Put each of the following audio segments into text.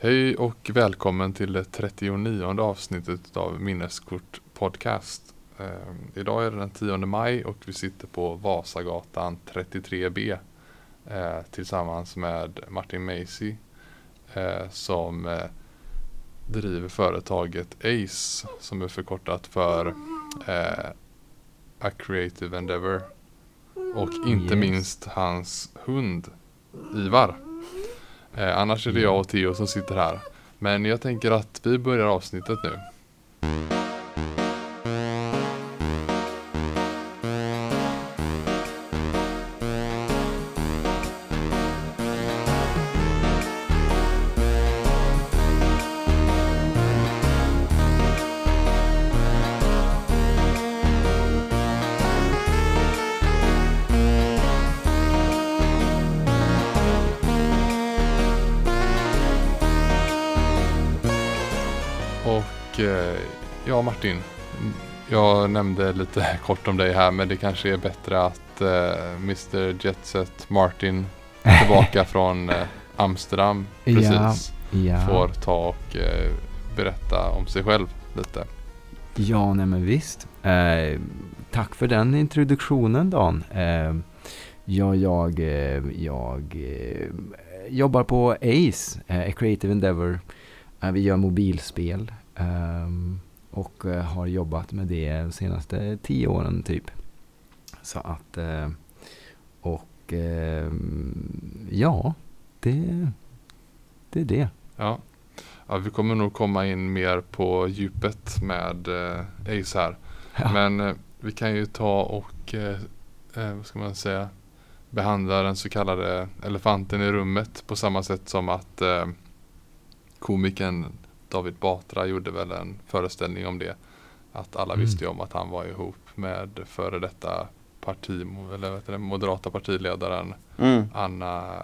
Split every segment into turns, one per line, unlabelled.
Hej och välkommen till det 39 avsnittet av Minneskort Podcast. Eh, idag är det den 10 maj och vi sitter på Vasagatan 33B eh, tillsammans med Martin Macy eh, som eh, driver företaget ACE som är förkortat för eh, A Creative Endeavor och inte
Yes.
minst hans hund Ivar. Eh, annars är det jag och Theo som sitter här. Men jag tänker att vi börjar avsnittet nu. Jag nämnde lite kort om dig här men det kanske är bättre att eh, Mr Jetset Martin tillbaka från eh, Amsterdam precis
Ja,
får ta och eh, berätta om sig själv lite.
ja nej men visst. Eh, tack för den introduktionen Dan. Eh, ja, jag, jag eh, jobbar på ACE, eh, Creative Endeavor. Vi gör mobilspel ehm, och eh, har jobbat med det de senaste tio åren typ. Så att, eh, och ehm, ja, det, det är det.
Ja. ja, vi kommer nog komma in mer på djupet med eh, Ace här.
Ja.
Men eh, vi kan ju ta och, eh, eh, vad ska man säga, behandla den så kallade elefanten i rummet på samma sätt som att eh, komikern David Batra gjorde väl en föreställning om det. Att alla
Mm.
visste ju om att han var ihop med före detta parti, eller heter det, moderata partiledaren
Mm.
Anna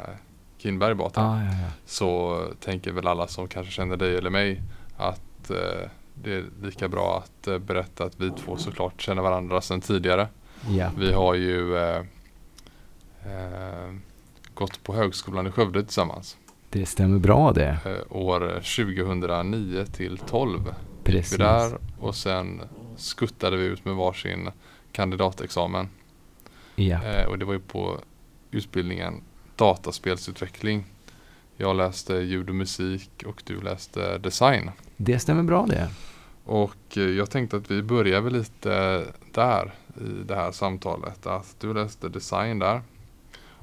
Kinberg Batra
Ah, ja, ja.
så tänker väl alla som kanske känner dig eller mig att eh, det är lika bra att eh, berätta att vi två såklart känner varandra sedan tidigare.
ja.
Vi har ju eh, eh, gått på högskolan i Skövde tillsammans.
Det stämmer bra det.
Eh, år 2009 till 12 gick
Precis.
vi där och sen skuttade vi ut med varsin kandidatexamen.
Ja.
Eh, och det var ju på utbildningen dataspelsutveckling. Jag läste ljud och musik och du läste design.
Det stämmer bra det.
Och eh, jag tänkte att vi börjar väl lite där i det här samtalet. Att du läste design där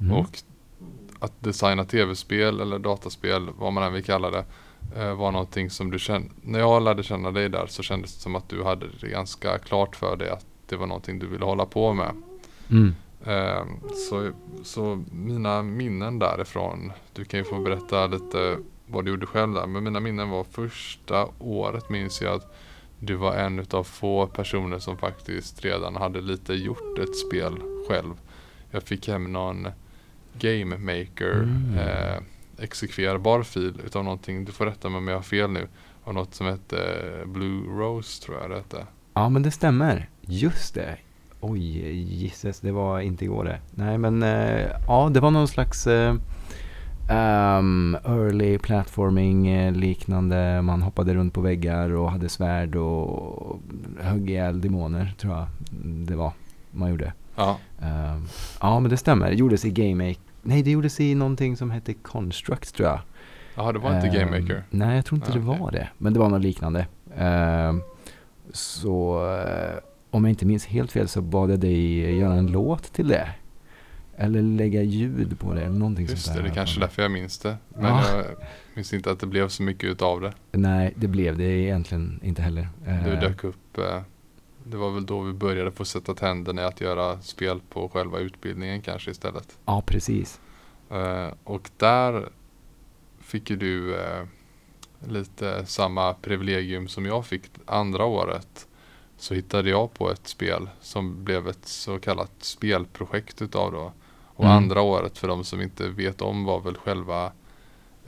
Mm.
och att designa tv-spel eller dataspel, vad man än vill kalla det, eh, var någonting som du kände. När jag lärde känna dig där så kändes det som att du hade det ganska klart för dig att det var någonting du ville hålla på med.
Mm.
Eh, så, så mina minnen därifrån, du kan ju få berätta lite vad du gjorde själv där. Men mina minnen var första året minns jag att du var en utav få personer som faktiskt redan hade lite gjort ett spel själv. Jag fick hem någon Game Maker
Mm.
eh, exekverbar fil utav någonting, du får rätta mig om jag har fel nu, av något som hette Blue Rose tror jag det hette.
Ja, men det stämmer. Just det. Oj, gisses, det var inte igår det. Nej, men eh, ja, det var någon slags eh, ehm, early platforming eh, liknande. Man hoppade runt på väggar och hade svärd och högg ihjäl demoner, tror jag det var man gjorde.
Ja,
Ehm, ja, men det stämmer. Det gjordes i Game Make. Nej, det gjordes i någonting som hette Construct, tror jag.
Jaha, det var inte Game
Ehm. Nej, jag tror inte
Nej,
det
okej.
var det. Men det var något liknande. Ehm, så eh, om jag inte minns helt fel så bad jag dig göra en låt till det. Eller lägga ljud på det eller någonting
Just
sånt
det,
där.
det är kanske är därför jag minns det. Men
Ja.
jag minns inte att det blev så mycket utav det.
Nej, det blev det egentligen inte heller.
Du
Eh,
dök upp. Det var väl då vi började få sätta tänderna i att göra spel på själva utbildningen kanske istället.
Ja, precis.
Eh, och där fick ju du eh, lite samma privilegium som jag fick andra året. Så hittade jag på ett spel som blev ett så kallat spelprojekt utav då. Och
Mm.
andra året för de som inte vet om var väl själva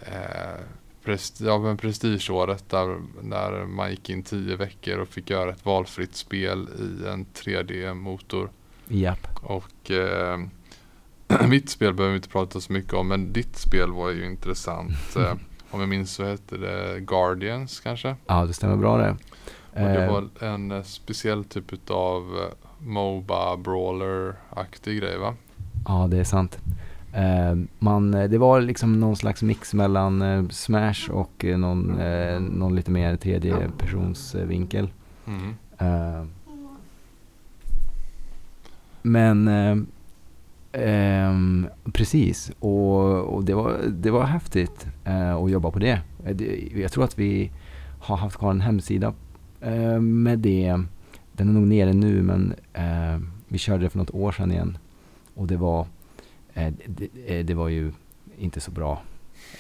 eh, prest, ja, men prestigeåret där, där man gick in tio veckor och fick göra ett valfritt spel i en 3D-motor.
Japp.
Och eh, mitt spel behöver vi inte prata så mycket om men ditt spel var ju intressant. Eh, om jag minns så hette det Guardians kanske.
Ja, det stämmer bra det.
Och det
Eh,
var en eh, speciell typ av Moba Brawler-aktig grej va?
Ja, det är sant. Eh, man, eh, det var liksom någon slags mix mellan eh, Smash och eh, någon, någon lite mer tredje persons vinkel.
Mm.
Eh, men ehm, precis, och, och det, var, det var häftigt eh, att jobba på det. Det. Jag tror att vi har haft kvar en hemsida eh, med det. Den är nog nere nu men eh, vi körde det för något år sedan igen. Och det var, det, eh, det var ju inte så bra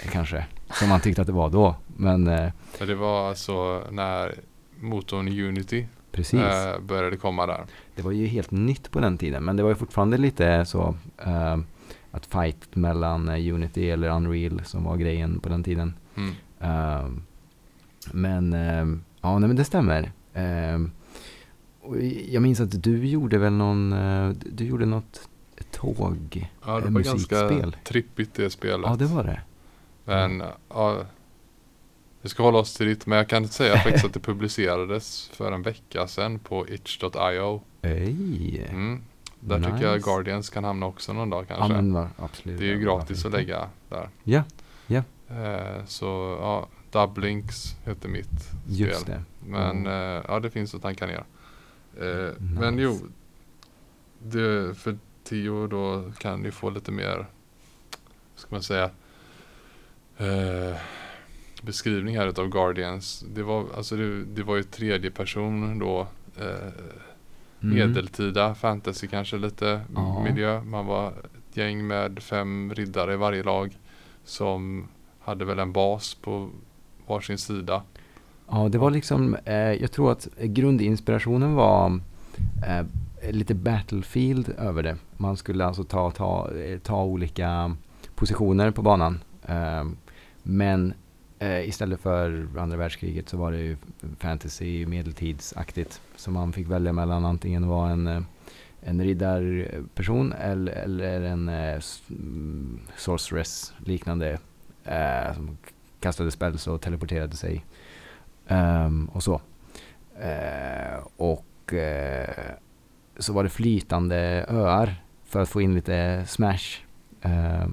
eh, kanske som man tyckte att det var då. Men eh,
det var alltså när motorn Unity
precis.
eh, började komma där.
Det var ju helt nytt på den tiden, men det var ju fortfarande lite så eh, att fight mellan eh, Unity eller Unreal som var grejen på den tiden.
Mm.
Eh, men eh, ja, nej, men det stämmer. Eh, jag minns att du gjorde väl någon, eh, du gjorde något tåg.
Ja, det var ganska trippigt det spelet.
Ja, det var det.
Men ja, vi ska hålla oss till det. Men jag kan säga faktiskt att det publicerades för en vecka sedan på itch.io.
Ej.
Mm. Där tycker jag
Nice.
Guardians kan hamna också någon dag
Ja,
kanske.
men va, absolut.
det är ju gratis att lägga där.
Ja, ja.
Eh, så ja, Dublinks heter mitt
Just
spel.
det.
Men
Mm.
eh, ja, det finns att tanka ner. Eh,
Nice.
Men jo, det, för Tio då kan ni få lite mer, ska man säga, eh, beskrivning här utav Guardians. Det var, alltså det, det var ju tredje person då, eh,
Mm.
medeltida fantasy kanske lite
Ja.
miljö. Man var ett gäng med fem riddare i varje lag som hade väl en bas på varsin sida.
Ja, det var liksom, eh, jag tror att grundinspirationen var eh, lite Battlefield över det. Man skulle alltså ta, ta, eh, ta olika positioner på banan. Ehm, men eh, istället för andra världskriget så var det ju fantasy medeltidsaktigt. Så man fick välja mellan antingen vara en, eh, en riddarperson eller, eller en mm, sorceress liknande som kastade spells och teleporterade sig ehm, och så. Och så var det flytande öar för att få in lite smash eh,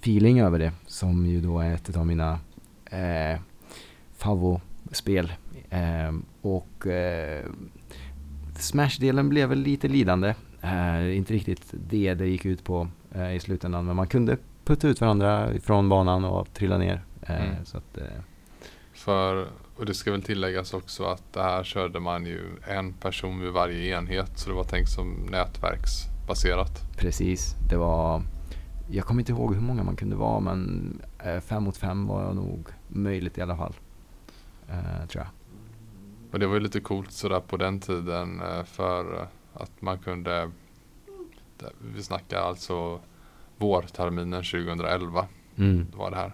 feeling över det. Som ju då är ett av mina eh, favoritspel. Ehm, och eh, Smash-delen blev väl lite lidande. Eh, inte riktigt det det gick ut på eh, i slutändan. Men man kunde putta ut varandra från banan och trilla ner. Eh,
Mm.
Så att, eh,
För, och det ska väl tilläggas också att det här körde man ju en person vid varje enhet. Så det var tänkt som nätverksbaserat.
Precis, det var... Jag kommer inte ihåg hur många man kunde vara men eh, fem mot fem var nog möjligt i alla fall. Eh, tror jag.
Och det var ju lite coolt sådär på den tiden eh, för eh, att man kunde det- Vi snackar alltså vårterminen 2011
Mm.
var det här.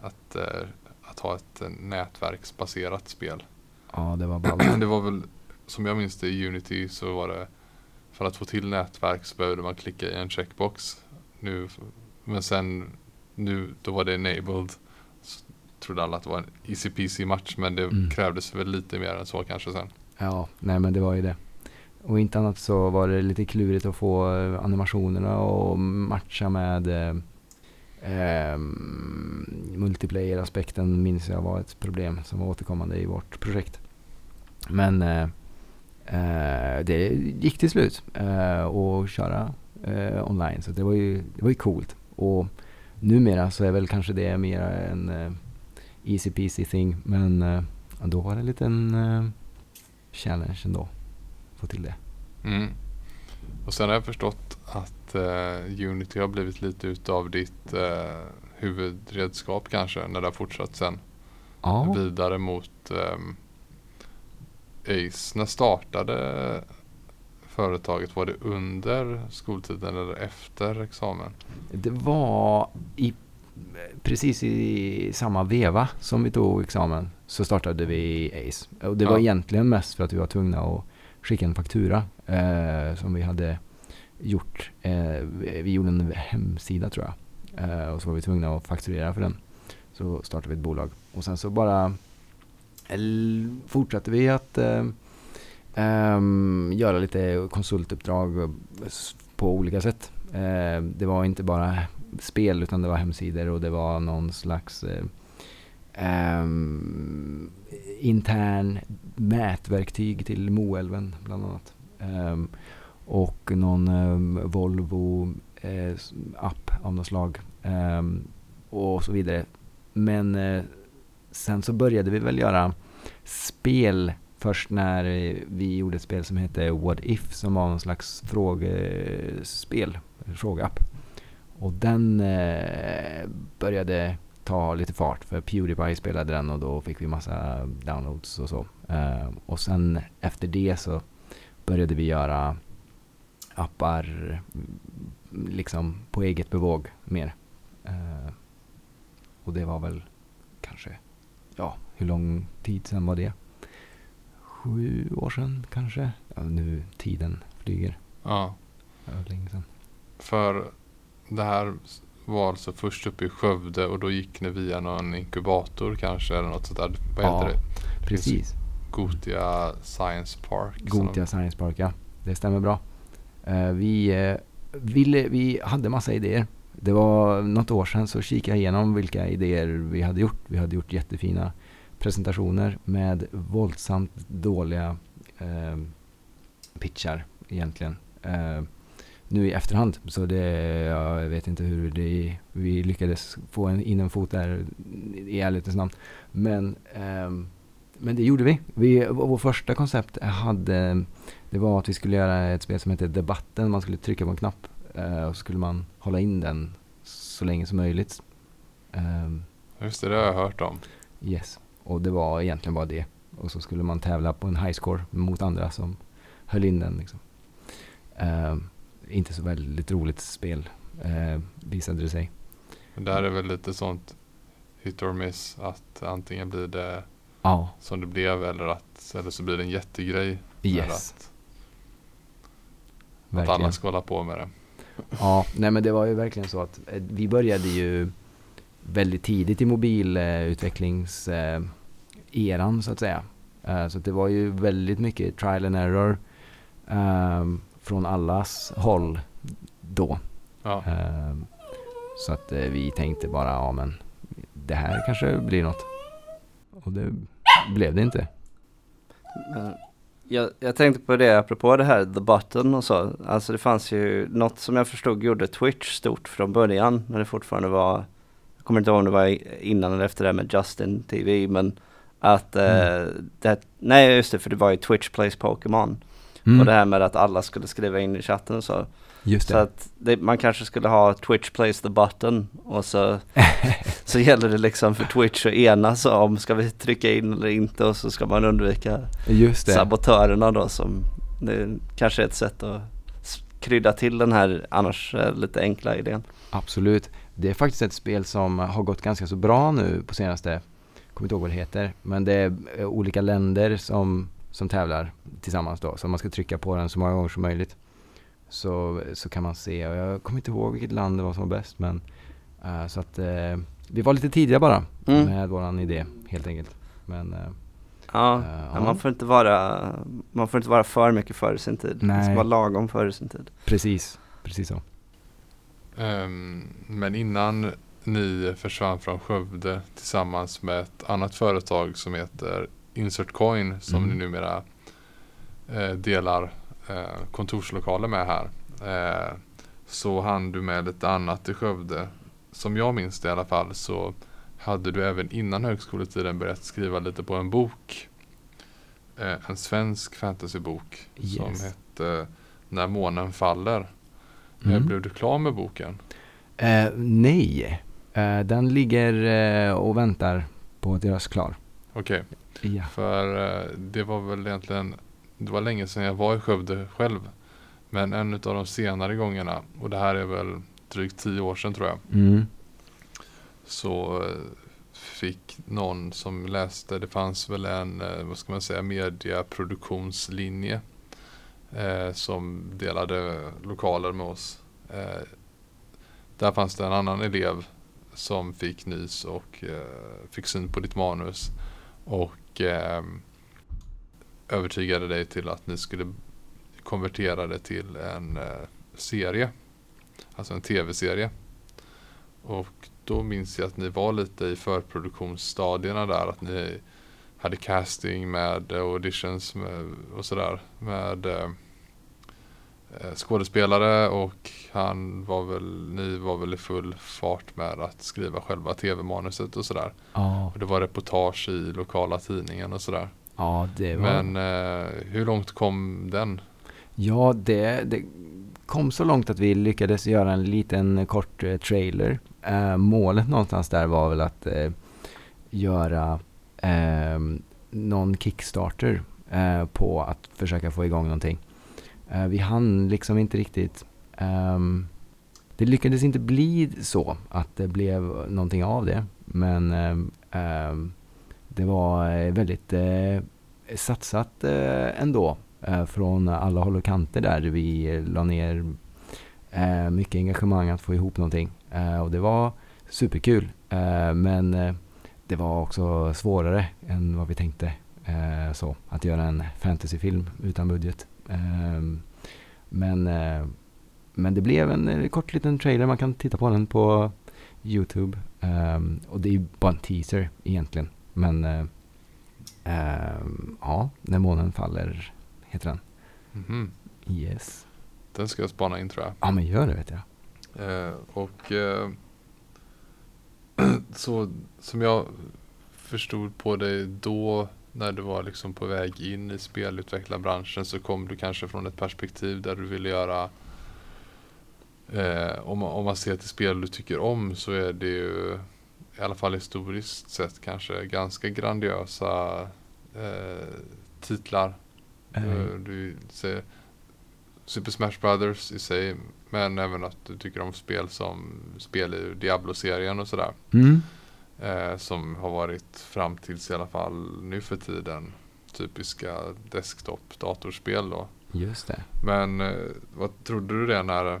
Att, eh, att ha ett eh, nätverksbaserat spel.
Ja, det var ballt.
Det var väl som jag minns det i Unity så var det för att få till nätverk så behövde man klicka i en checkbox. Nu, men sen nu då var det enabled. Så trodde alla att det var en easy peasy match men det
Mm.
krävdes väl lite mer än så kanske sen.
Ja, nej men det var ju det. Och inte annat så var det lite klurigt att få eh, animationerna och matcha med eh, multiplayer-aspekten minns jag var ett problem som var återkommande i vårt projekt. Men eh, eh, det gick till slut eh, att köra eh, online så det var ju, det var ju coolt. Och numera så är väl kanske det mer en eh, easy peasy thing men eh, då var det en liten eh, challenge ändå. Få till det.
Mm. Och sen har jag förstått att eh, Unity har blivit lite utav ditt eh, huvudredskap kanske när det har fortsatt sen.
Ja,
Vidare mot ehm, Ace. När startade företaget? Var det under skoltiden eller efter examen?
det var i, precis i samma veva som vi tog examen så startade vi Ace. Och det var
Ja.
egentligen mest för att vi var tvungna att skicka en faktura eh, som vi hade gjort. Eh, vi gjorde en hemsida tror jag. Eh, och så var vi tvungna att fakturera för den. så startade vi ett bolag. Och sen så bara eh, fortsatte vi att eh, ehm, göra lite konsultuppdrag på olika sätt. Eh, det var inte bara spel utan det var hemsidor och det var någon slags eh, ehm, intern mätverktyg till Moälven bland annat. Ehm, och någon eh, Volvo eh, app av något slag. eh, och så vidare. Men eh, sen så började vi väl göra spel först när eh, vi gjorde ett spel som hette What If som var någon slags frågespel, frågeapp. Och den eh, började ta lite fart för Pewdiepie spelade den och då fick vi massa downloads och så. Eh, och sen efter det så började vi göra appar liksom på eget bevåg mer. Eh, och det var väl kanske, ja, hur lång tid sedan var det? Sju år sedan kanske? Ja, nu tiden flyger.
Ja,
länge sedan.
för det här var alltså först uppe i Skövde och då gick ni via någon inkubator kanske eller något sånt där. Vad heter
Ja,
det?
Precis.
Gotia Science Park.
Gotia Science Park, ja. Det stämmer bra. Eh, vi, eh, ville, vi hade massa idéer. Det var något år sedan så kikade jag igenom vilka idéer vi hade gjort. Vi hade gjort jättefina presentationer med våldsamt dåliga eh, pitchar egentligen. Eh, nu i efterhand, så det, jag vet inte hur det, vi lyckades få en, in en fot där i ärlighetens namn. Men, eh, men det gjorde vi. vi. Vår första koncept hade, det var att vi skulle göra ett spel som heter Debatten. Man skulle trycka på en knapp eh, och så skulle man hålla in den så länge som möjligt. Ehm,
Just det, det har jag hört om.
Yes. Och det var egentligen bara det. Och så skulle man tävla på en high score mot andra som höll in den. Liksom. Ehm, inte så väldigt roligt spel eh, visade det sig.
Det här är väl lite sånt hit or miss att antingen blir det
Ja,
som det blev eller, att, eller så blir det en jättegrej.
yes.
Att, att
Verkligen.
alla ska hålla på med det.
Ja, nej men det var ju verkligen så att eh, vi började ju väldigt tidigt i mobilutvecklingseran så att säga. Eh, så att det var ju väldigt mycket trial and error ehm, från allas håll då.
Ja.
Ehm, så att eh, vi tänkte bara, ja men det här kanske blir något. Och det blev det inte.
Men jag, jag tänkte på det apropå det här, the button och så. Alltså det fanns ju något som jag förstod gjorde Twitch stort från början när det fortfarande var, jag kommer inte ihåg om det var innan eller efter det med Justin TV, men att, eh, det, nej just det, för det var ju Twitch Plays Pokémon.
Mm,
Och det här med att alla skulle skriva in i chatten och så.
Just
Så
det.
att det, man kanske skulle ha Twitch Plays the button och så, så gäller det liksom för Twitch att enas om, ska vi trycka in eller inte och så ska man undvika
Just det.
sabotörerna då som det kanske är ett sätt att krydda till den här annars eh, lite enkla idén.
Absolut. Det är faktiskt ett spel som har gått ganska så bra nu på senaste, jag kommer inte ihåg vad det heter, men det är eh, olika länder som, som tävlar tillsammans då. Så man ska trycka på den så många gånger som möjligt. Så, så kan man se, och jag kommer inte ihåg vilket land det var som var bäst, men eh, så att eh, vi var lite tidiga bara
Mm.
med våran idé helt enkelt. Men eh,
Ja,
ja.
man får inte vara, man får inte vara för mycket före sin tid. Det ska
Nej.
vara lagom före sin tid.
precis, precis så.
Ehm, men innan ni försvann från Skövde tillsammans med ett annat företag som heter Insert Coin som
Mm.
ni numera eh, delar eh, kontorslokaler med här. Eh, så hann du med lite annat i Skövde. Som jag minns det i alla fall så hade du även innan högskoletiden börjat skriva lite på en bok. Eh, en svensk fantasybok som
Yes.
hette När månen faller.
Mm.
Blev du klar med boken?
Eh, nej, eh, den ligger och väntar på att göras klar.
Okej,
Ja.
för det var väl egentligen Det var länge sedan jag var i Skövde själv. Men en av de senare gångerna och det här är väl drygt tio år sedan tror jag.
Mm.
Så eh, fick någon som läste, det fanns väl en, eh, vad ska man säga, mediaproduktionslinje. Eh, som delade lokaler med oss. Eh, där fanns det en annan elev som fick nys och eh, fick syn på ditt manus och eh, övertygade dig till att ni skulle konvertera det till en eh, serie. Alltså en tv-serie. Och då minns jag att ni var lite i förproduktionsstadierna där. Att ni hade casting med auditions med, och sådär. Med eh, eh, skådespelare och han var väl, ni var väl i full fart med att skriva själva tv-manuset och sådär.
Ja,
Och det var reportage i lokala tidningen och sådär.
Ja det var...
Men eh, hur långt kom den?
Ja, det, det kom så långt att vi lyckades göra en liten kort eh, trailer. Eh, målet någonstans där var väl att eh, göra eh, någon Kickstarter eh, på att försöka få igång någonting. Eh, vi hann liksom inte riktigt... ehm, det lyckades inte bli så att det blev någonting av det. Men ehm, ehm, det var eh, väldigt eh, satsat eh, ändå eh, från alla håll och kanter där vi la ner eh, mycket engagemang att få ihop någonting. Eh, och det var superkul. Eh, men eh, det var också svårare än vad vi tänkte. Eh, så, att göra en fantasyfilm utan budget. Ehm, men, eh, men det blev en eh, kort liten trailer. Man kan titta på den på Youtube. Ehm, och det är ju bara en teaser egentligen. Men eh, ehm, ja, När månen faller heter den.
Mhm.
Yes.
Den ska jag spana in tror jag.
Ja men gör det vet jag.
Eh, och eh, så som jag förstod på dig då när du var liksom på väg in i spelutvecklarbranschen så kom du kanske från ett perspektiv där du ville göra eh, om, om man ser till spel du tycker om så är det ju i alla fall historiskt sett kanske ganska grandiosa eh, titlar.
Eh,
Eh, Du säger Super Smash Brothers i sig men även att du tycker om spel som spel i Diablo-serien och sådär.
Mm.
Eh, som har varit fram tills i alla fall nu för tiden typiska desktop-datorspel då.
Just det.
Men eh, vad trodde du det när,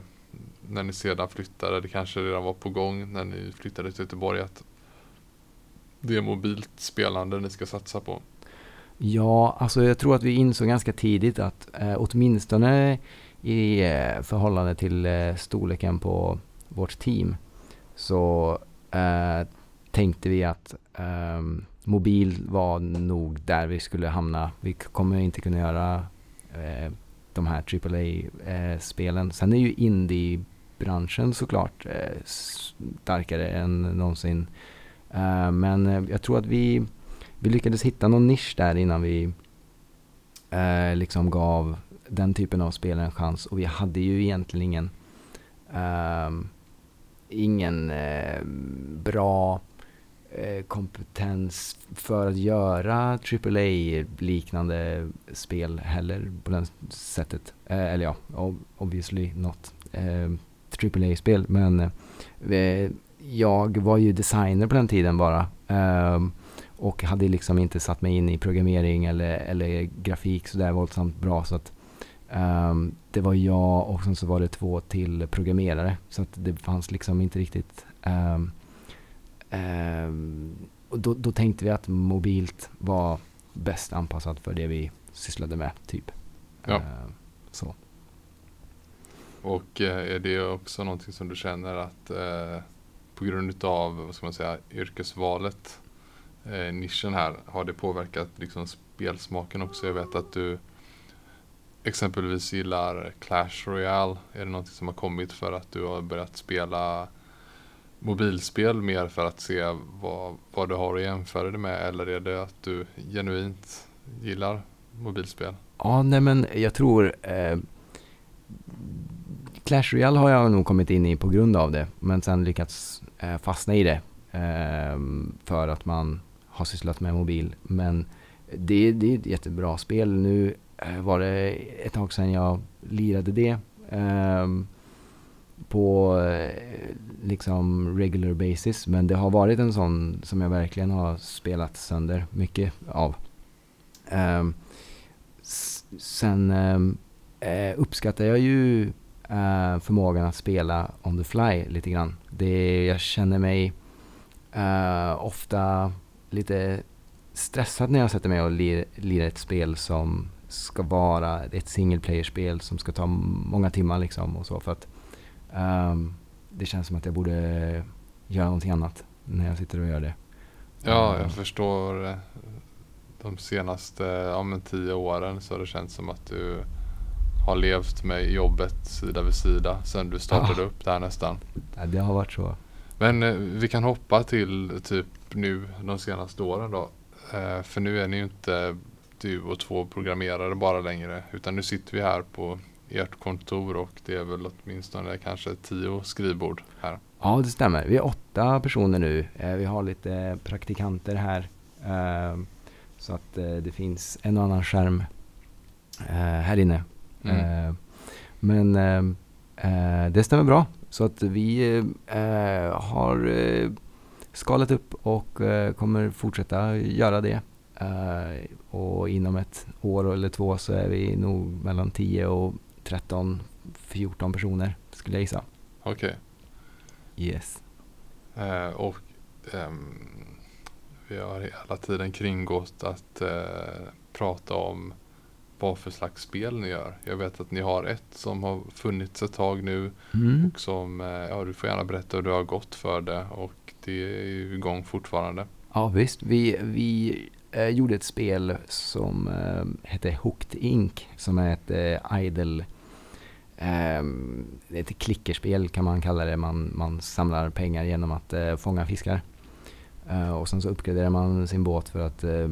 när ni sedan flyttade? Det kanske redan var på gång när ni flyttade till Göteborg att det är mobilt spelande ni ska satsa på.
Ja, alltså jag tror att vi insåg ganska tidigt att eh, åtminstone i eh, förhållande till eh, storleken på vårt team så eh, tänkte vi att ehm, mobil var nog där vi skulle hamna. Vi kommer inte kunna göra eh, de här AAA-spelen. Eh, Sen är ju indie branschen såklart eh, starkare än någonsin. Eh, men eh, jag tror att vi vi lyckades hitta någon nisch där innan vi liksom gav den typen av spel en chans. Och vi hade ju egentligen ingen, ehm, ingen bra kompetens för att göra AAA-liknande spel heller på det sättet. Eh, eller ja, obviously not eh, AAA-spel. Men eh, jag var ju designer på den tiden bara. Ehm, och hade liksom inte satt mig in i programmering eller, eller grafik sådär våldsamt bra. Så att ehm, det var jag och sen så var det två till programmerare. Så att det fanns liksom inte riktigt... ehm, ehm, och då, då tänkte vi att mobilt var bäst anpassat för det vi sysslade med, typ.
Ja.
Ehm, så.
Och eh, är det också någonting som du känner att eh, på grund av vad ska man säga, yrkesvalet, eh, nischen här, har det påverkat liksom spelsmaken också? Jag vet att du exempelvis gillar Clash Royale. Är det någonting som har kommit för att du har börjat spela mobilspel mer för att se vad, vad du har att jämföra det med? Eller är det att du genuint gillar mobilspel?
Ja, nej men jag tror eh, Clash Royale har jag nog kommit in i på grund av det. Men sen lyckats eh, fastna i det. Eh, för att man har sysslat med mobil. Men det, det är ett jättebra spel. Nu eh, var det ett tag sedan jag lirade det. Ehm, på eh, liksom regular basis. Men det har varit en sån som jag verkligen har spelat sönder mycket av. Ehm, sen ehm, eh, uppskattar jag ju eh, förmågan att spela on the fly lite grann. Det, jag känner mig eh, ofta lite stressad när jag sätter mig och lir, lirar ett spel som ska vara ett single player-spel som ska ta många timmar liksom och så för att ehm, det känns som att jag borde göra någonting annat när jag sitter och gör det.
Ja,
Eh,
jag förstår. De senaste ja, tio åren så har det känts som att du har levt med jobbet sida vid sida sen du startade
Ja.
upp där nästan.
ja, det har varit så.
Men eh, vi kan hoppa till typ nu de senaste åren då. Eh, för nu är ni ju inte du och två programmerare bara längre. Utan nu sitter vi här på ert kontor och det är väl åtminstone kanske tio skrivbord här.
Ja, det stämmer. Vi är åtta personer nu. Eh, vi har lite praktikanter här. Eh, så att eh, det finns en och annan skärm eh, här inne.
Mm.
Eh, men eh, eh, det stämmer bra. Så att vi har skalat upp och kommer fortsätta göra det. Och inom ett år eller två så är vi nog mellan 10 och 13, 14 personer skulle jag gissa.
Okej.
Yes.
Eh, och ehm, vi har hela tiden kringgått att eh, prata om vad för slags spel ni gör. Jag vet att ni har ett som har funnits ett tag nu
Mm.
och som, eh, ja du får gärna berätta hur det har gått för det och det är ju igång fortfarande.
Ja visst, vi, vi eh, gjorde ett spel som eh, hette Hooked Inc. Som är ett eh, idle, eh, ett klickerspel kan man kalla det. Man, man samlar pengar genom att eh, fånga fiskar. Eh, och sen så uppgraderar man sin båt för att eh,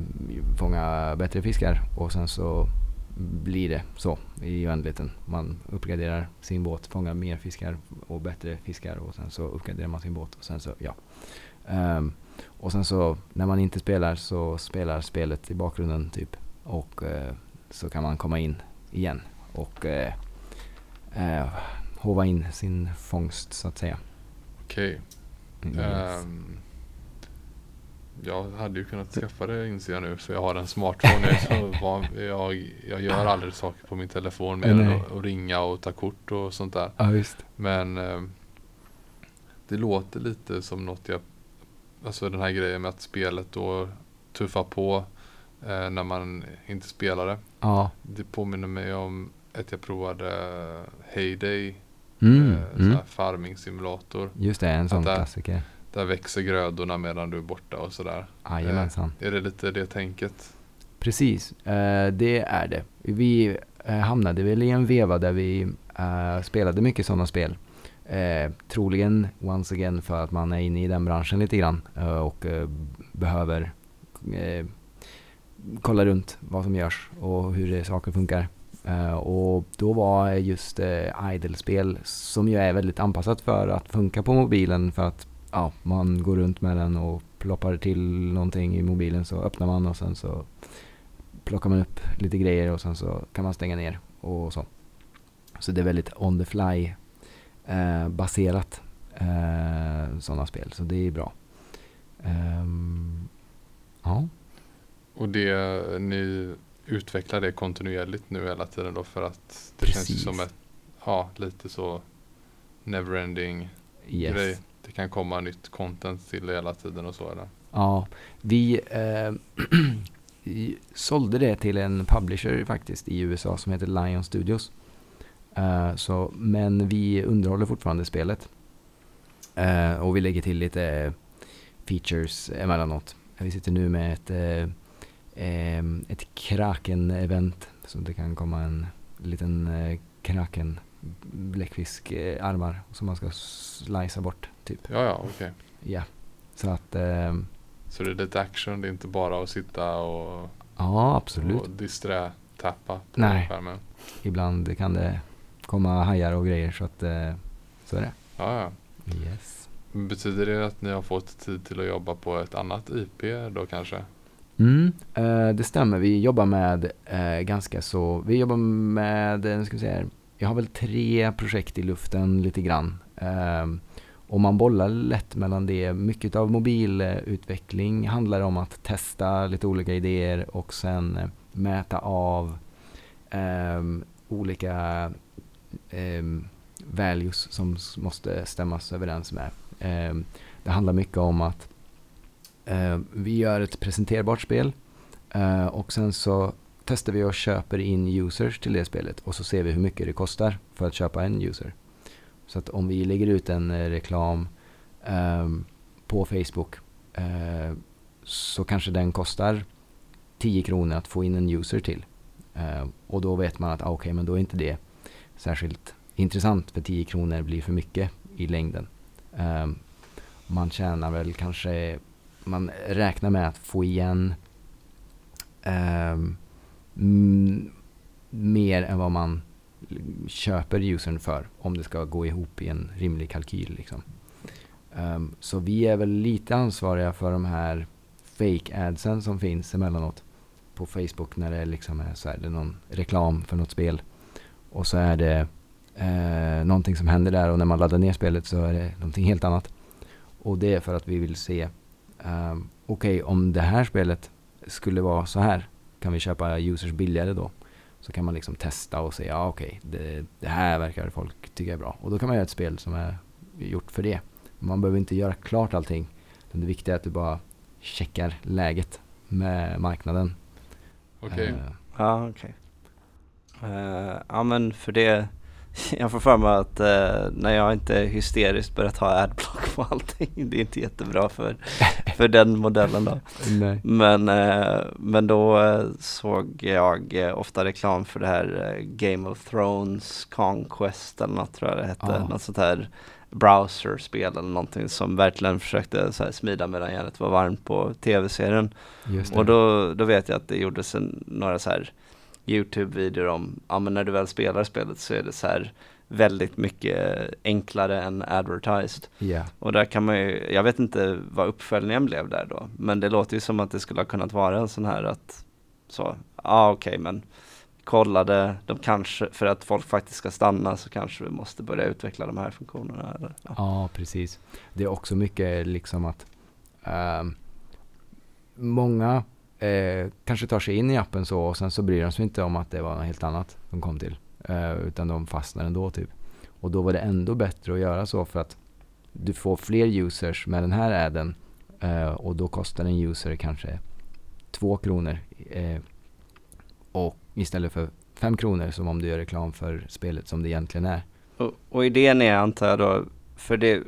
fånga bättre fiskar. Och sen så blir det så i oändligheten. Man uppgraderar sin båt, fångar mer fiskar och bättre fiskar och sen så uppgraderar man sin båt och sen så, ja. Ehm, och sen så när man inte spelar så spelar spelet i bakgrunden typ. Och eh, så kan man komma in igen och eh, eh, hova in sin fångst så att säga.
Okej.
Mm, yes.
Ehm, jag hade ju kunnat skaffa det inser jag nu för jag har en smartphone. Jag, så van, jag, jag gör aldrig saker på min telefon mer än att, att ringa och ta kort och sånt där.
Ja visst.
Men eh, det låter lite som något jag, alltså den här grejen med att spelet då tuffar på eh, när man inte spelar det.
Ja.
Det påminner mig om att jag provade Heyday,
Mm,
eh,
mm.
farming simulator.
Just det, en sån klassiker.
Där växer grödorna medan du är borta och sådär.
Jajamensan.
Är det lite det tänket?
Precis, eh, det är det. Vi eh, hamnade väl i en veva där vi eh, spelade mycket sådana spel. Eh, troligen, once again, för att man är inne i den branschen lite grann eh, och eh, behöver eh, kolla runt vad som görs och hur saker funkar. Eh, och då var just eh, idle-spel, som ju är väldigt anpassat för att funka på mobilen för att ja, man går runt med den och ploppar till någonting i mobilen så öppnar man och sen så plockar man upp lite grejer och sen så kan man stänga ner och så. Så det är väldigt on the fly eh, baserat eh, sådana spel, så det är bra. Ehm, ja,
Och det, ni utvecklar det kontinuerligt nu hela tiden då för att det känns
Precis.
som ett, ja lite så neverending
yes.
grej. Det kan komma nytt content till det hela tiden och så eller?
Ja, vi eh, sålde det till en publisher faktiskt i USA som heter Lion Studios. Eh, så, men vi underhåller fortfarande spelet. Eh, och vi lägger till lite features emellanåt. Vi sitter nu med ett, eh, ett Kraken-event. Så det kan komma en liten eh, Kraken bläckfiskarmar eh, som man ska slicea bort typ.
Ja, ja, okej.
Ja, så att ehm,
Så det är lite action, det är inte bara att sitta och,
ja absolut.
och disträ-tappa på
Nej.
skärmen.
Ibland kan det komma hajar och grejer så att eh, så är det.
Ja, ja.
Yes.
Betyder det att ni har fått tid till att jobba på ett annat IP då kanske?
Mm, eh, det stämmer. Vi jobbar med eh, ganska så, vi jobbar med, eh, nu ska vi se här, jag har väl tre projekt i luften lite grann. Och man bollar lätt mellan det. Mycket av mobilutveckling handlar om att testa lite olika idéer och sen eh, mäta av eh, olika eh, values som måste stämmas överens med. Eh, det handlar mycket om att Eh, vi gör ett presenterbart spel eh, och sen så testar vi och köper in users till det spelet och så ser vi hur mycket det kostar för att köpa en user. Så att om vi lägger ut en eh, reklam ehm, på Facebook eh, så kanske den kostar 10 kronor att få in en user till. Eh, och då vet man att ah, okej, okay, men då är inte det särskilt intressant för 10 kronor blir för mycket i längden. Ehm, man tjänar väl kanske, man räknar med att få igen ehm, mer än vad man köper usern för om det ska gå ihop i en rimlig kalkyl. Liksom. Um, så vi är väl lite ansvariga för de här fake adsen som finns emellanåt på Facebook när det liksom är så här, det är någon reklam för något spel. Och så är det eh, någonting som händer där och när man laddar ner spelet så är det någonting helt annat. Och det är för att vi vill se, um, okej okay, om det här spelet skulle vara så här, kan vi köpa users billigare då? Så kan man liksom testa och säga, ja okej, okay, det, det, här verkar folk tycka är bra. Och då kan man göra ett spel som är gjort för det. Man behöver inte göra klart allting. Det viktiga är att du bara checkar läget med marknaden.
Okej. Okay.
Uh, ja, okej. Okay. Uh, eh, ja men för det jag får för mig att eh, när jag inte hysteriskt börjar ta adblock på allting, det är inte jättebra för, för den modellen då. Men, eh, men då eh, såg jag eh, ofta reklam för det här eh, Game of Thrones Conquest eller något tror jag det hette. Ah. Något sånt här browserspel eller någonting som verkligen försökte så här smida medan järnet var varmt på tv-serien. Och då, då vet jag att det gjordes en, några så här Youtube-videor om, ja men när du väl spelar spelet så är det så här väldigt mycket enklare än advertised.
Yeah.
Och där kan man ju, jag vet inte vad uppföljningen blev där då, men det låter ju som att det skulle ha kunnat vara en sån här att, så, ja ah, okej okay, men kollade, de kanske, för att folk faktiskt ska stanna så kanske vi måste börja utveckla de här funktionerna. Eller,
ja. ja, precis. Det är också mycket liksom att um, många eh, kanske tar sig in i appen så och sen så bryr de sig inte om att det var något helt annat de kom till. Eh, utan de fastnar ändå typ. Och då var det ändå bättre att göra så för att du får fler users med den här adden eh, och då kostar en user kanske två kronor eh, och istället för fem kronor som om du gör reklam för spelet som det egentligen är.
Och, och idén är antar jag då, för det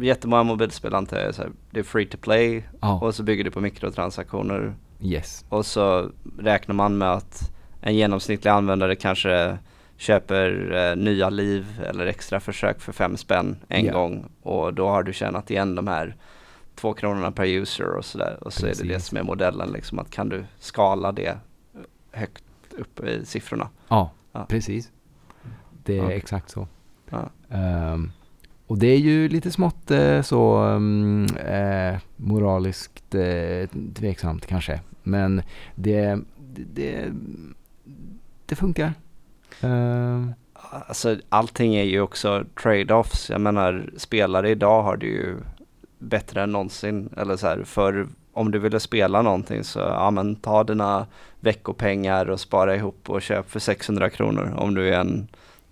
jättemånga mobilspel antar jag så här, det är free to play oh. och så bygger du på mikrotransaktioner
Yes.
Och så räknar man med att en genomsnittlig användare kanske köper eh, nya liv eller extra försök för fem spänn en yeah. gång och då har du tjänat igen de här två kronorna per user och sådär. Och så Precis. är det det som är modellen liksom att kan du skala det högt upp i siffrorna.
Ja, ja. precis. Det är okay. exakt så. Ja. Um, och det är ju lite smått eh, så um, eh, moraliskt eh, tveksamt kanske. Men det, det, det funkar. Uh.
Alltså allting är ju också trade-offs. Jag menar spelare idag har det ju bättre än någonsin. Eller så här, för om du ville spela någonting så ja men ta dina veckopengar och spara ihop och köp för 600 kronor om du är en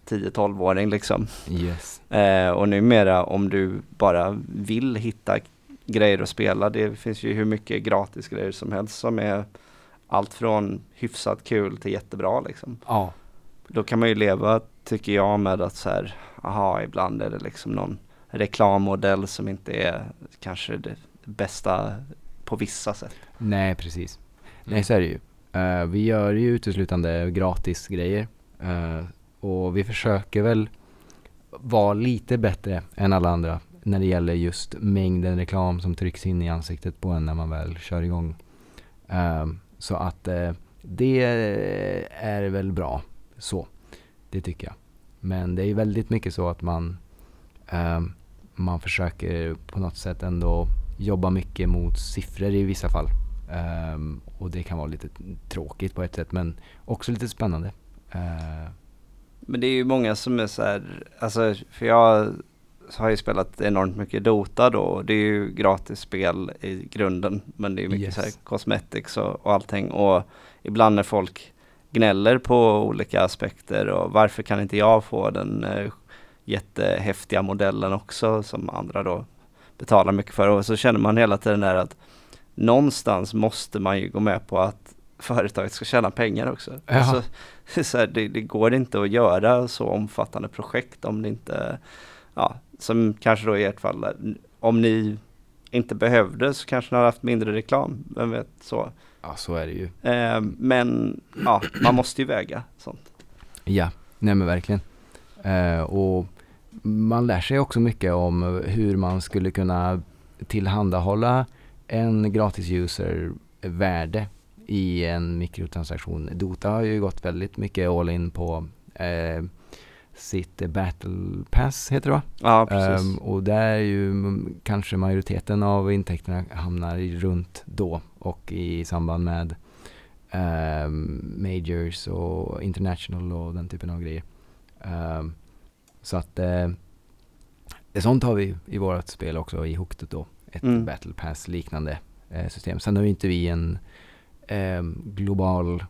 10-12-åring liksom.
Yes.
Eh, och numera om du bara vill hitta grejer att spela. Det finns ju hur mycket gratis grejer som helst som är allt från hyfsat kul till jättebra liksom.
Ja.
Då kan man ju leva, tycker jag, med att så här, aha, ibland är det liksom någon reklammodell som inte är kanske det bästa på vissa sätt.
Nej, precis. Nej, så är det ju. Uh, vi gör ju uteslutande gratis grejer. Uh, och vi försöker väl vara lite bättre än alla andra när det gäller just mängden reklam som trycks in i ansiktet på en när man väl kör igång. Ehm, så att eh, det är väl bra så. Det tycker jag. Men det är väldigt mycket så att man, ehm, man försöker på något sätt ändå jobba mycket mot siffror i vissa fall. Um, och det kan vara lite tråkigt på ett sätt men också lite spännande. Uh,
men det är ju många som är så här, alltså för jag har ju spelat enormt mycket Dota då. Det är ju gratis spel i grunden. Men det är mycket yes. så här cosmetics och, och allting. Och ibland när folk gnäller på olika aspekter och varför kan inte jag få den eh, jättehäftiga modellen också som andra då betalar mycket för. Och så känner man hela tiden där att någonstans måste man ju gå med på att företaget ska tjäna pengar också. Alltså, så här, det, det går inte att göra så omfattande projekt om det inte, ja, som kanske då i ert fall, om ni inte behövde så kanske ni hade haft mindre reklam, vem vet så.
Ja, så är det ju.
Eh, men ja, man måste ju väga sånt.
Ja, nej men verkligen. Eh, och man lär sig också mycket om hur man skulle kunna tillhandahålla en gratis user värde i en mikrotransaktion. Dota har ju gått väldigt mycket all in på eh, sitt battle pass heter det va?
Ja, precis.
Ehm, och där är ju kanske majoriteten av intäkterna hamnar runt då och i samband med ehm, majors och international och den typen av grejer. Ehm, så att eh, sånt har vi i vårt spel också i Hooked då. Ett
Mm.
battle pass liknande eh, system. Sen har ju inte vi en global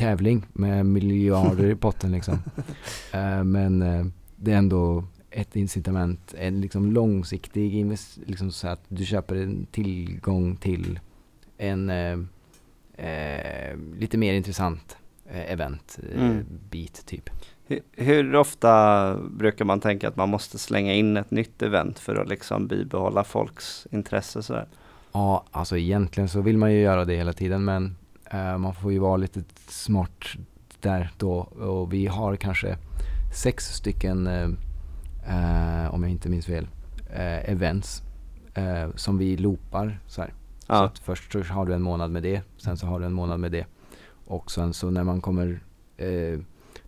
tävling med miljarder i potten liksom. Eh, men eh, det är ändå ett incitament, en liksom långsiktig invest, liksom så att du köper en tillgång till en eh, lite mer intressant event,
Mm.
bit typ.
Hur, hur ofta brukar man tänka att man måste slänga in ett nytt event för att liksom bibehålla folks intresse sådär?
Ja, alltså egentligen så vill man ju göra det hela tiden men man får ju vara lite smart där då och vi har kanske sex stycken, eh, eh, om jag inte minns fel, eh, events eh, som vi loopar så här. Så
Ja,
att först så har du en månad med det, sen så har du en månad med det. Och sen så när man kommer eh,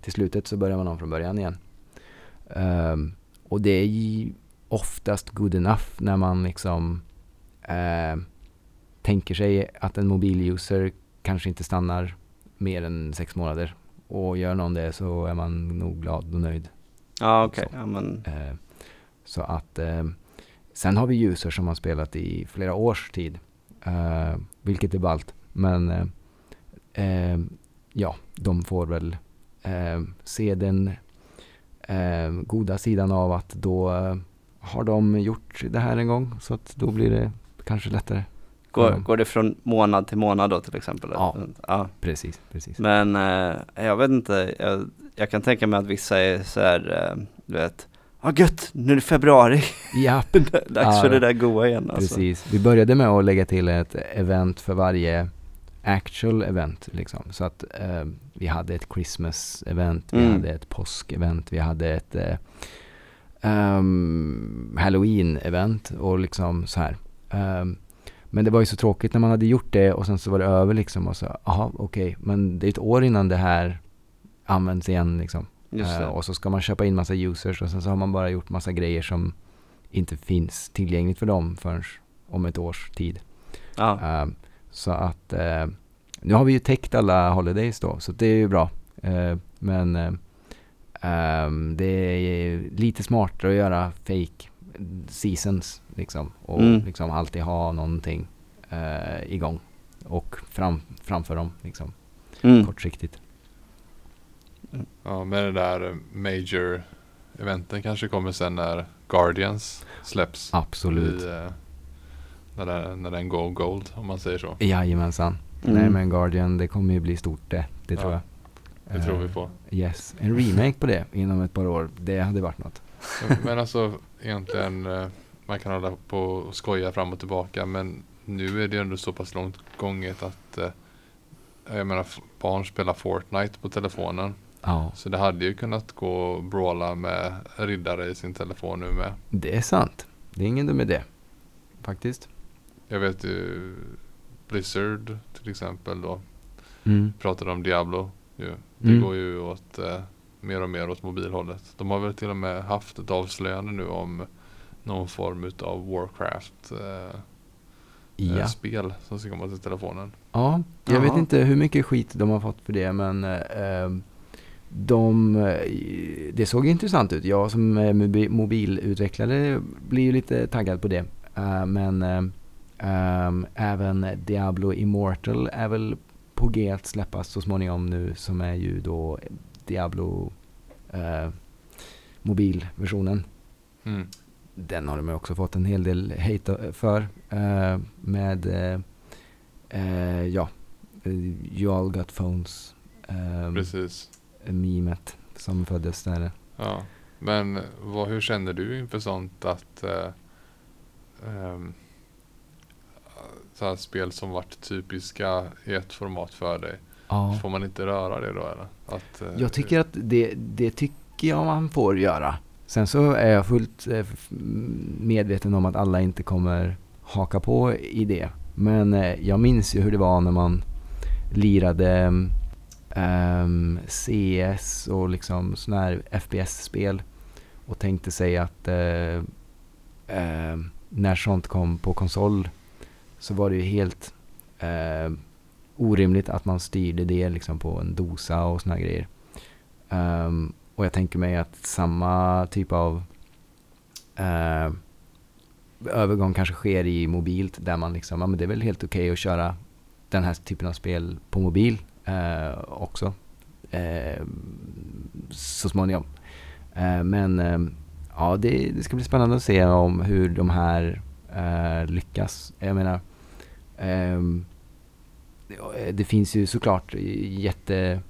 till slutet så börjar man om från början igen. Ehm, och det är ju oftast good enough när man liksom eh, tänker sig att en mobiluser kanske inte stannar mer än sex månader. Och gör någon det så är man nog glad och nöjd.
ja okej.
så.
Ja, men,
Eh, så att eh, sen har vi users som har spelat i flera års tid. Eh, vilket är ballt. Men ja, de får väl se den goda sidan av att då har de gjort det här en gång. Så att då blir det kanske lättare.
Går,
Mm.
går det från månad till månad då till exempel?
Ja.
ja.
Precis, precis.
Men eh, jag vet inte, jag, jag kan tänka mig att vissa är så här, eh, du vet, ja gött, nu är det februari,
Ja,
dags för
Ja,
det där goa igen alltså.
Precis. Vi började med att lägga till ett event för varje actual event. Liksom. Så att eh, vi hade ett Christmas event, vi
Mm.
hade ett påsk-event, vi hade ett eh, ehm, Halloween-event och liksom så här. Ehm, men det var ju så tråkigt när man hade gjort det och sen så var det över liksom och så, jaha okej, men det är ett år innan det här används igen liksom.
Det.
och så ska man köpa in massa users och sen så har man bara gjort massa grejer som inte finns tillgängligt för dem förrän om ett års tid.
ja.
Eh, så att eh, nu har vi ju täckt alla holidays då, så det är ju bra. Men eh, ehm, det är lite smartare att göra fake seasons liksom. Och
Mm.
liksom alltid ha någonting eh, igång. Och fram, framför dem liksom,
Mm.
kortsiktigt.
Ja, med det där eh, major eventen kanske kommer sen när Guardians släpps.
Absolut.
I, eh, när, den, när den går gold om man säger så.
Jajamensan.
Mm.
Nej men Guardian, det kommer ju bli stort det. Det tror
Ja,
jag.
Det tror vi
Eh,
på.
Yes. En remake på det inom ett par år. Det hade varit något.
Men alltså egentligen eh, man kan hålla på och skoja fram och tillbaka men nu är det ändå så pass långt gånget att eh, jag menar barn spelar Fortnite på telefonen.
Ja,
Så det hade ju kunnat gå och brawla med riddare i sin telefon nu med.
det är sant. Det är ingen dum idé. Faktiskt.
Jag vet ju Blizzard till exempel då
Mm.
pratade om Diablo. Ju. Det
Mm.
går ju åt eh, mer och mer åt mobilhållet. De har väl till och med haft ett avslöjande nu om någon form utav Warcraft eh, eh,
Ja.
spel som ska komma till telefonen.
ja, jag vet
Jaha.
inte hur mycket skit de har fått för det men eh, de, eh, det såg intressant ut. Jag som mobilutvecklare blir ju lite taggad på det. Eh, men eh, ehm, även Diablo Immortal är väl på G att släppas så småningom nu som är ju då Diablo eh, mobilversionen.
Mm.
den har de också fått en hel del hate för. Eh, med, eh, eh, ja, You all got phones. Eh,
Precis.
memet som föddes där.
Ja. Men vad, hur känner du inför sånt att ehm, så här spel som varit typiska i ett format för dig.
Ja.
Får man inte röra det då eller? Att, eh,
Jag tycker att det, det tycker jag man får göra. Sen så är jag fullt eh, medveten om att alla inte kommer haka på i det. Men eh, jag minns ju hur det var när man lirade ehm, CS och liksom sådana här FPS-spel och tänkte sig att eh, eh, när sånt kom på konsol så var det ju helt eh, orimligt att man styrde det liksom på en dosa och såna grejer. Um, och jag tänker mig att samma typ av uh, övergång kanske sker i mobilt där man liksom, ja men det är väl helt okej att köra den här typen av spel på mobil uh, också. Uh, så småningom. Eh, men ehm, ja, det, det ska bli spännande att se om hur de här lyckas. Jag menar, um, det- det finns ju såklart jätte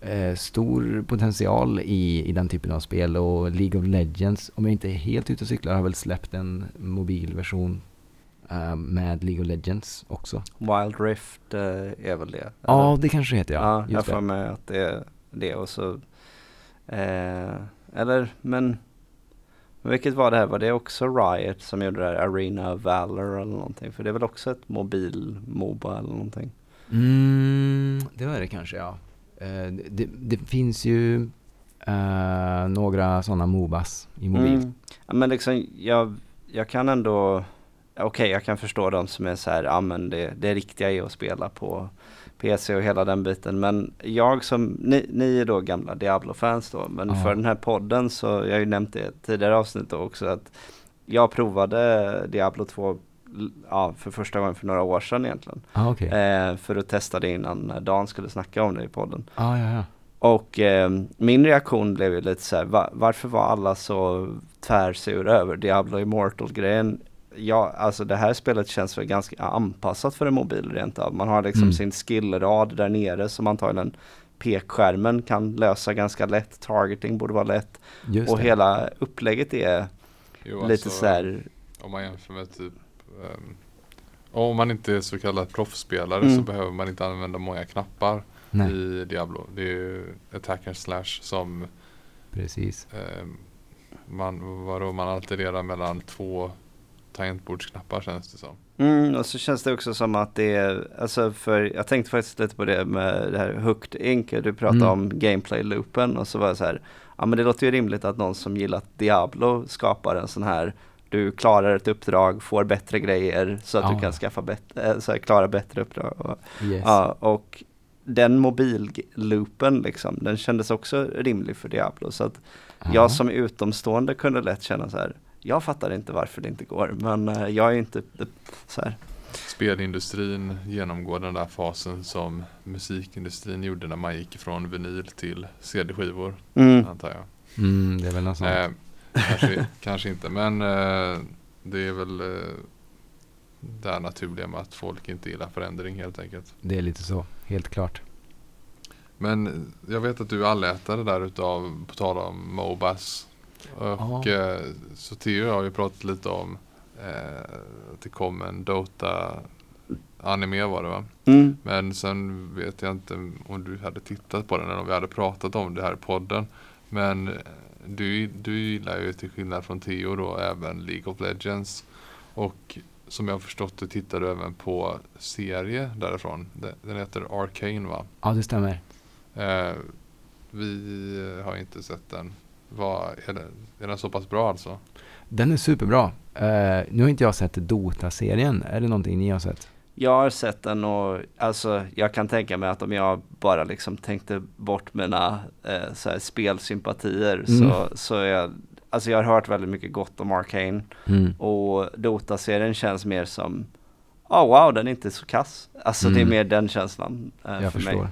eh, stor potential i, i den typen av spel och League of Legends, om jag inte är helt ute och cyklar, har väl släppt en mobilversion eh, med League of Legends också.
Wild Rift eh, är väl det?
Ja, det kanske heter ja.
ja jag får med att det är det och så eh, Eller men vilket var det här? Var det också Riot som gjorde det här Arena Valor eller någonting? För det är väl också ett mobil Moba eller någonting?
Mm, det var det kanske ja. Eh, det, det finns ju eh, några sådana Mobas i mobil.
Mm. Ja, men liksom jag, jag kan ändå Okej, jag kan förstå de som är så här, ja men det, det riktiga är att spela på PC och hela den biten. Men jag som, ni, ni är då gamla Diablo-fans då, men
Ja.
för den här podden så, jag har ju nämnt det tidigare avsnitt också, att jag provade Diablo 2 l- ja, för första gången för några år sedan egentligen.
Ah, okej.
Eh, för att testa det innan Dan skulle snacka om det i podden.
Ah, ja, ja.
Och eh, min reaktion blev ju lite så här, va, varför var alla så tvärsura över Diablo Immortal-grejen? Ja, alltså det här spelet känns väl ganska anpassat för en mobil rent av. Man har liksom
Mm.
sin skillrad där nere som antagligen pekskärmen kan lösa ganska lätt. Targeting borde vara lätt.
Just
och
det.
hela upplägget är
Jo,
lite
alltså,
så här,
Om man jämför med typ ehm, om man inte är så kallad proffsspelare
Mm.
så behöver man inte använda många knappar
Nej,
i Diablo. Det är ju attack and slash som
precis.
ehm, man, vadå, man alternerar mellan två tangentbordsknappar känns det som.
Mm, och så känns det också som att det är, alltså för jag tänkte faktiskt lite på det med det här Hooked Ink, du pratade
Mm.
om gameplay-loopen och så var jag så här, ja men det låter ju rimligt att någon som gillat Diablo skapar en sån här, du klarar ett uppdrag, får bättre grejer så att
Ja.
du kan skaffa bättre, så här, klara bättre uppdrag. Och,
Yes.
ja, och den mobil-loopen liksom, den kändes också rimlig för Diablo så att
Ja.
jag som utomstående kunde lätt känna så här, jag fattar inte varför det inte går, men eh, jag är inte så här.
Spelindustrin genomgår den där fasen som musikindustrin gjorde när man gick från vinyl till CD-skivor
Mm.
antar jag.
Mm, det är väl något sånt.
Eh, kanske, kanske inte men eh, det är väl eh, det här naturliga med att folk inte gillar förändring helt enkelt.
Det är lite så, helt klart.
Men jag vet att du är allätare där utav, på tal om Mobas. Och eh, så Theo har ju pratat lite om eh, att det kom en Dota anime var det va?
Mm.
Men sen vet jag inte om du hade tittat på den eller om vi hade pratat om det här i podden. Men eh, du, du gillar ju till skillnad från Theo då även League of Legends. Och som jag har förstått det tittar du även på serie därifrån. Den- Den heter Arcane va?
Ja, det stämmer.
Eh, vi har inte sett den. Vad, är, den, är den så pass bra alltså?
Den är superbra. Eh, nu har inte jag sett Dota-serien. Är det någonting ni har sett?
Jag har sett den och alltså jag kan tänka mig att om jag bara liksom tänkte bort mina eh, så här spelsympatier
Mm.
så, så är jag, alltså jag har hört väldigt mycket gott om Arcane
Mm.
och Dota-serien känns mer som, oh wow den är inte så kass. Alltså det är
Mm.
mer den känslan eh,
Jag
för
förstår.
mig.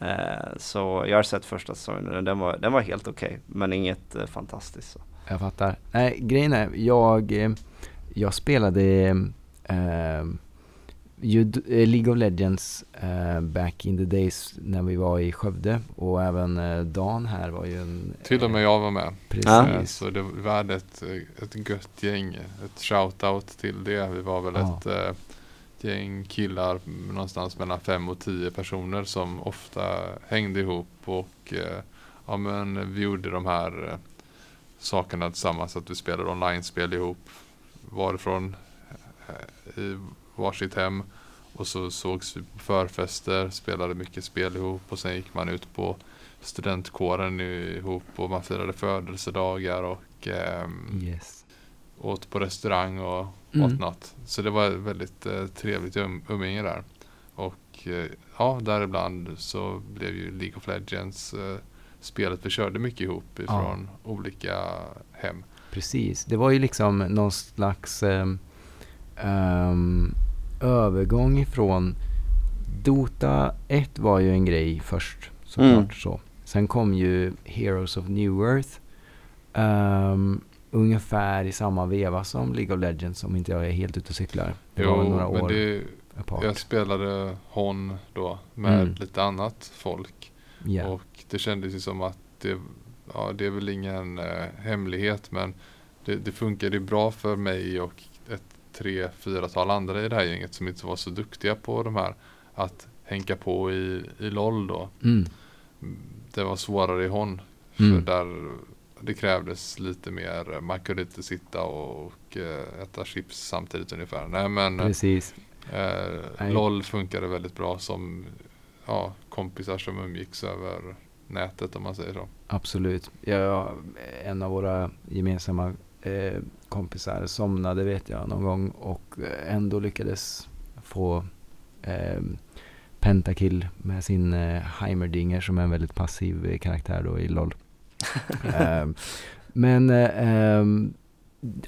Eh, så jag har sett första säsongen och den var, den var helt okej men inget eh, fantastiskt. Så.
jag fattar. Nej, grejen är, jag, eh, jag spelade eh, League of Legends eh, back in the days när vi var i Skövde och även eh, Dan här var ju en...
Till och med jag var med.
Precis.
Så det, hade ett, ett gött gäng. Ett shout-out till det. Vi var väl
Ja.
ett ett gäng killar någonstans mellan fem och tio personer som ofta hängde ihop och eh, ja, men vi gjorde de här eh, sakerna tillsammans. Att vi spelade online-spel ihop. Varifrån eh, i varsitt hem. Och så sågs vi på förfester, spelade mycket spel ihop och sen gick man ut på studentkåren ihop och man firade födelsedagar och eh,
Yes
åt på restaurang och
Mm.
whatnot. Så det var väldigt eh, trevligt um, umgänge där. Och eh, ja, däribland så blev ju League of Legends eh, spelet vi körde mycket ihop ifrån olika hem.
Precis. Det var ju liksom någon slags ehm, övergång ifrån Dota 1 var ju en grej först såklart
Mm.
så. Sen kom ju Heroes of New Earth. ehm, ungefär i samma veva som League of Legends om inte jag är helt ute och cyklar. Det var väl några år
det,
apart.
jag spelade Hon då med
Mm.
lite annat folk.
Ja.
Och det kändes ju som att det, ja, det är väl ingen eh, hemlighet men det, det funkade bra för mig och ett tre, fyratal andra i det här gänget som inte var så duktiga på de här att hänka på i, i LOL då.
Mm.
Det var svårare i HON. För
Mm.
där det krävdes lite mer, man kunde inte sitta och, och eh, äta chips samtidigt ungefär. Nej men
Precis.
eh. LOL funkade väldigt bra som ja, kompisar som umgicks över nätet om man säger så.
Absolut. Jag, en av våra gemensamma eh, kompisar somnade vet jag någon gång och eh, ändå lyckades få eh, pentakill med sin eh, Heimerdinger som är en väldigt passiv eh, karaktär då i LOL. eh, men eh, ehm,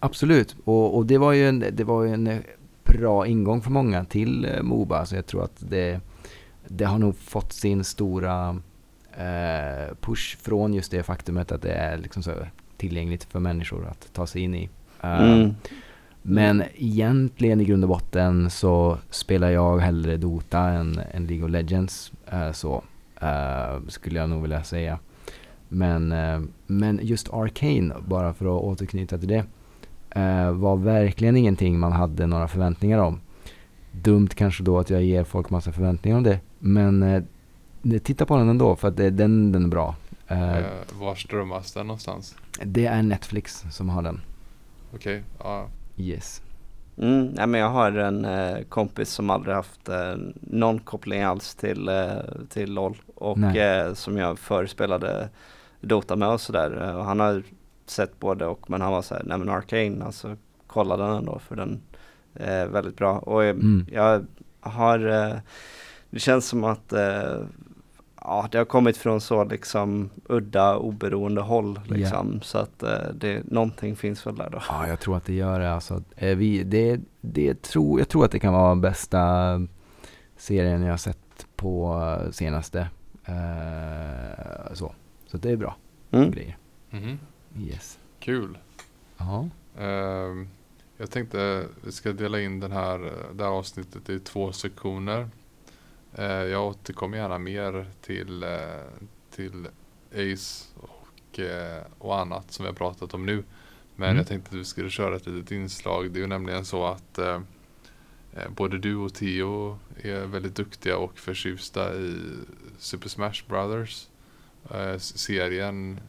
absolut, och, och det var ju en, det var ju en eh, bra ingång för många till eh, Moba. Så jag tror att det, det har nog fått sin stora eh, push från just det faktumet att det är liksom så tillgängligt för människor att ta sig in i. Eh,
Mm.
Men egentligen i grund och botten så spelar jag hellre Dota än, än League of Legends. så skulle jag nog vilja säga. Men, eh, men just Arcane, bara för att återknyta till det, eh, var verkligen ingenting man hade några förväntningar om. Dumt kanske då att jag ger folk massa förväntningar om det. Men eh, titta på den ändå för att det, den, den är bra.
Var strömmas den någonstans?
det är Netflix som har den.
Okej, ja.
Yes.
Mm, nej, men jag har en eh, kompis som aldrig haft eh, någon koppling alls till, eh, till LOL och eh, som jag förr spelade Dota med och sådär. Eh, och han har sett både och men han var såhär, nej men Arcane alltså kolla den ändå för den är väldigt bra. Och eh,
Mm.
jag har, eh, det känns som att ja, det har kommit från så liksom udda oberoende håll liksom. Så att det, någonting finns väl där då.
Ja, jag tror att det gör det. Alltså, vi, det, det tror, jag tror att det kan vara bästa serien jag har sett på senaste. Så. Så det är bra
Mm.
grejer.
Mhm.
Yes.
Kul.
Ja.
Ehm, jag tänkte vi ska dela in den här, det här avsnittet i två sektioner. Eh, jag återkommer gärna mer till, eh, till Ace och, eh, och annat som vi har pratat om nu. Men
Mm.
jag tänkte att vi skulle köra ett litet inslag. Det är ju nämligen så att eh, eh, både du och Theo är väldigt duktiga och förtjusta i Super Smash Brothers. Eh, serien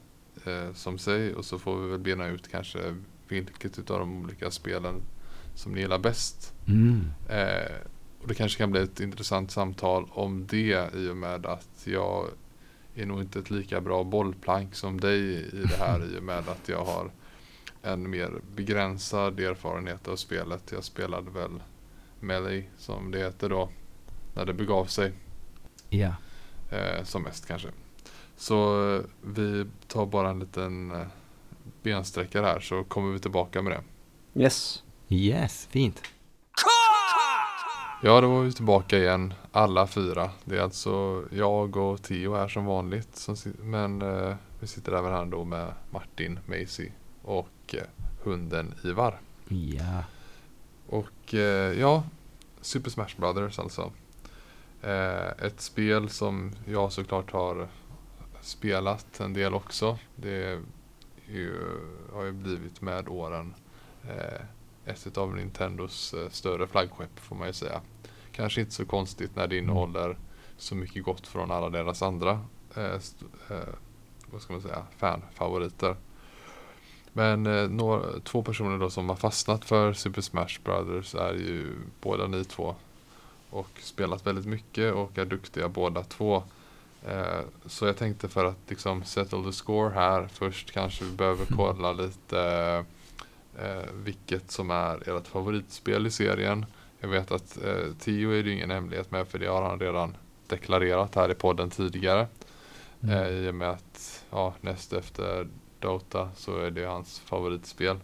eh, som sig och så får vi väl bena ut kanske vilket utav de olika spelen som ni gillar bäst.
Mm.
Eh, och det kanske kan bli ett intressant samtal om det i och med att jag är nog inte ett lika bra bollplank som dig i det här i och med att jag har en mer begränsad erfarenhet av spelet. Jag spelade väl Melee som det heter då när det begav sig
Ja.
eh, som mest kanske. Så eh, vi tar bara en liten eh, bensträckare här så kommer vi tillbaka med det.
Yes.
Yes, fint.
Ja, då var vi tillbaka igen, alla fyra. Det är alltså jag och Theo här som vanligt. Som, men eh, vi sitter även här då med Martin, Macy och eh, hunden Ivar.
Ja.
Och eh, ja, Super Smash Brothers alltså. Eh, ett spel som jag såklart har spelat en del också. Det ju, har ju blivit med åren eh, ett av Nintendos eh, större flaggskepp får man ju säga. Kanske inte så konstigt när det innehåller så mycket gott från alla deras andra eh, eh, vad ska man säga, fanfavoriter. Men eh, några, två personer då som har fastnat för Super Smash Brothers är ju båda ni två. Och spelat väldigt mycket och är duktiga båda två. Eh, så jag tänkte för att liksom settle the score här först kanske vi behöver kolla lite eh, vilket som är ert favoritspel i serien. Jag vet att eh, Tio är det ingen hemlighet med för det har han redan deklarerat här i podden tidigare.
Mm.
Eh, I och med att ja, näst efter Dota så är det hans favoritspel.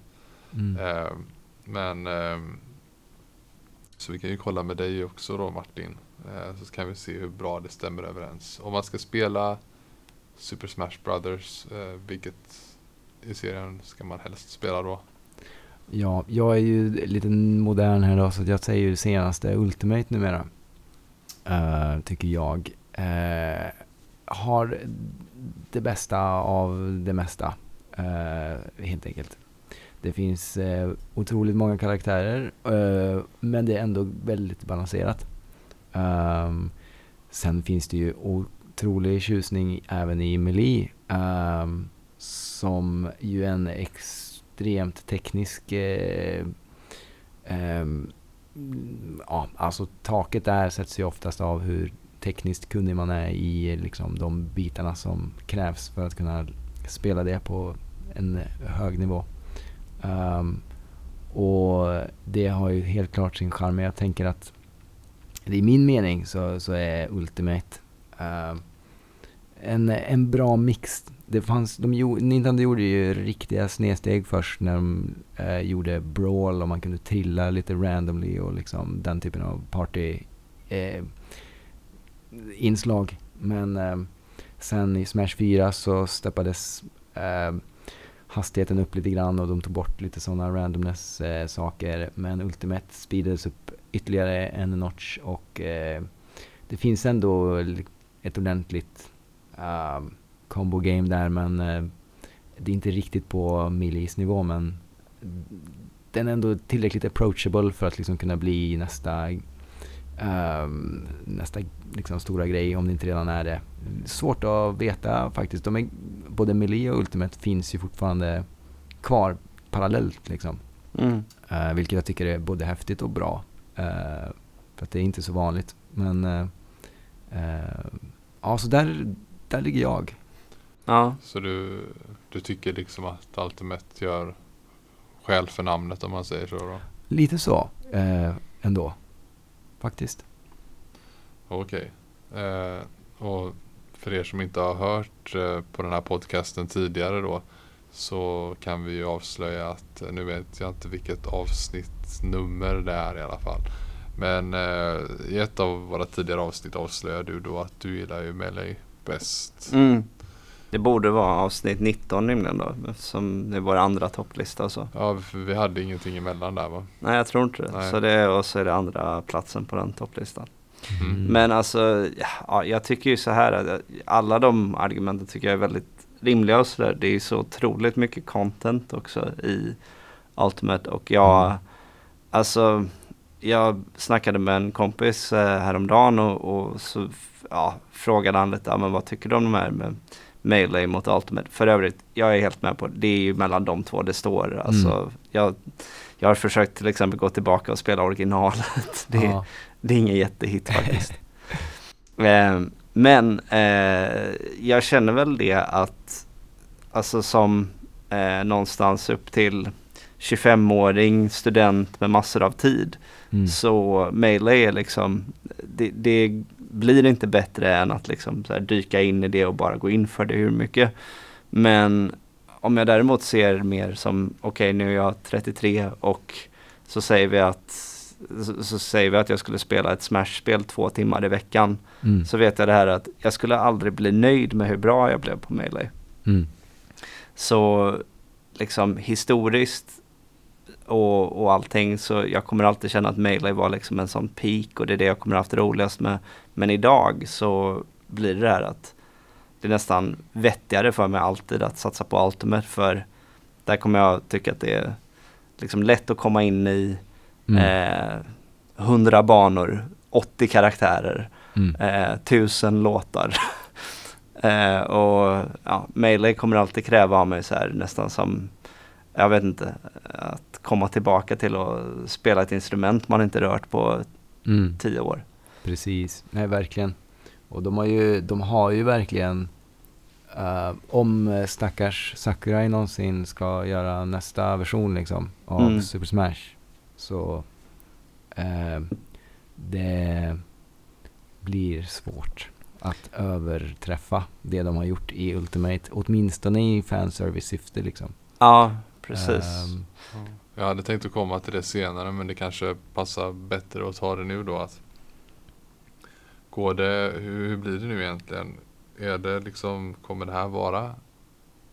Mm.
Eh, men så vi kan ju kolla med dig också då Martin. Eh, så kan vi se hur bra det stämmer överens. Om man ska spela Super Smash Brothers, eh, vilket i serien ska man helst spela då?
Ja, jag är ju lite modern här då så jag säger ju senaste Ultimate numera. Uh, tycker jag. Uh, har det bästa av det mesta. Uh, helt enkelt. Det finns uh, otroligt många karaktärer men det är ändå väldigt balanserat. Um, sen finns det ju otrolig tjusning även i Melee. Um, som ju är en extremt teknisk eh, ehm, ja, alltså taket där sätts ju oftast av hur tekniskt kunnig man är i liksom de bitarna som krävs för att kunna spela det på en hög nivå. Um, och det har ju helt klart sin charm. Men jag tänker att i min mening så, så är Ultimate uh, en, en bra mix. Det fanns, de gjorde, Nintendo gjorde ju riktiga snedsteg först när de eh, gjorde Brawl och man kunde trilla lite randomly och liksom den typen av party eh, inslag. Men eh, sen i Smash 4 så steppades eh, hastigheten upp lite grann och de tog bort lite sådana randomness eh, saker. Men Ultimate speedades upp ytterligare en notch och eh, det finns ändå ett ordentligt uh, combo game där men eh, det är inte riktigt på millis-nivå men den är ändå tillräckligt approachable för att liksom kunna bli nästa ehm, nästa liksom stora grej om det inte redan är det. Svårt att veta faktiskt. De är, både Melee och Ultimate finns ju fortfarande kvar parallellt liksom.
Mm.
Eh, vilket jag tycker är både häftigt och bra. Eh, för att det är inte så vanligt. Men eh, ja, så där, där ligger jag.
Ja,
Så du, du tycker liksom att Ultimate gör skäl för namnet om man säger så då?
Lite så eh, ändå. Faktiskt.
Okej. Eh, och för er som inte har hört eh, på den här podcasten tidigare då så kan vi ju avslöja att, eh, nu vet jag inte vilket avsnittnummer det är i alla fall. Men eh, i ett av våra tidigare avsnitt avslöjade du då att du gillar ju Melee bäst.
mm. Det borde vara avsnitt 19 nämligen då det är vår andra topplista och så.
Ja, för vi hade ingenting emellan där va?
Nej jag tror inte det.
Nej.
Så det är, och så är det andra platsen på den topplistan.
Mm.
Men alltså, ja, jag tycker ju så här att alla de argumenten tycker jag är väldigt rimliga och sådär. Det är ju så otroligt mycket content också i Ultimate och jag,
Mm.
alltså jag snackade med en kompis eh, häromdagen och, och så ja, frågade han lite, ja, men vad tycker du om de här med Melee mot Ultimate? För övrigt, jag är helt med på det. Det är ju mellan de två det står. Alltså,
Mm.
jag, jag har försökt till exempel gå tillbaka och spela originalet. Det,
Ja.
det är ingen jättehit faktiskt. eh, men eh, jag känner väl det att alltså som eh, någonstans upp till 25-åring student med massor av tid
Mm.
så Melee är liksom det, det blir inte bättre än att liksom här dyka in i det och bara gå in för det hur mycket. Men om jag däremot ser mer som okej nu är jag 33 och så säger vi att så, så säger vi att jag skulle spela ett Smash-spel två timmar i veckan.
Mm.
Så vet jag det här att jag skulle aldrig bli nöjd med hur bra jag blev på Melee.
Mm.
Så liksom historiskt och, och allting så jag kommer alltid känna att Melee var liksom en sån peak och det är det jag kommer haft roligast med. Men idag så blir det här att det är nästan vettigare för mig alltid att satsa på Ultimate för där kommer jag tycka att det är liksom lätt att komma in i
Mm.
eh, 100 banor, 80 karaktärer,
Mm.
eh, 1000 låtar. eh, och ja, Melee kommer alltid kräva av mig så här nästan som, jag vet inte, komma tillbaka till att spela ett instrument man inte rört på
Mm.
10 år.
Precis, nej verkligen. Och de har ju, de har ju verkligen, eh, om stackars Sakurai någonsin ska göra nästa version liksom av
Mm.
Super Smash så eh, det blir svårt att överträffa det de har gjort i Ultimate, åtminstone i fanservice-syfte liksom.
Ja, precis.
Ehm,
Jag hade tänkt att komma till det senare men det kanske passar bättre att ta det nu då. Att går det, hur, hur blir det nu egentligen? Är det liksom, kommer det här vara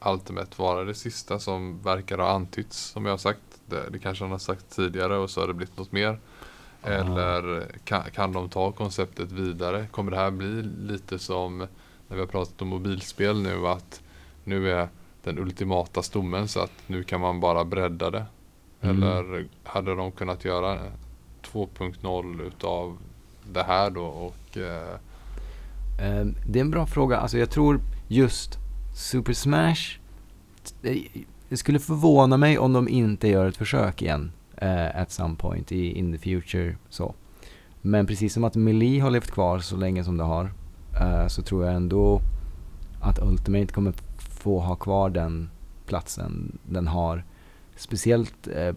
Ultimate vara det sista som verkar ha antytts som jag har sagt? Det, det kanske han har sagt tidigare och så har det blivit något mer.
Ja.
Eller kan, kan de ta konceptet vidare? Kommer det här bli lite som när vi har pratat om mobilspel nu att nu är den ultimata stommen så att nu kan man bara bredda det?
Mm.
Eller hade de kunnat göra 2.0 utav det här då och eh,
Eh, det är en bra fråga. Alltså jag tror just Super Smash, det, det skulle förvåna mig om de inte gör ett försök igen eh, at some point i in the future. Så. Men precis som att Melee har levt kvar så länge som det har eh, så tror jag ändå att Ultimate kommer få ha kvar den platsen den har. Speciellt eh,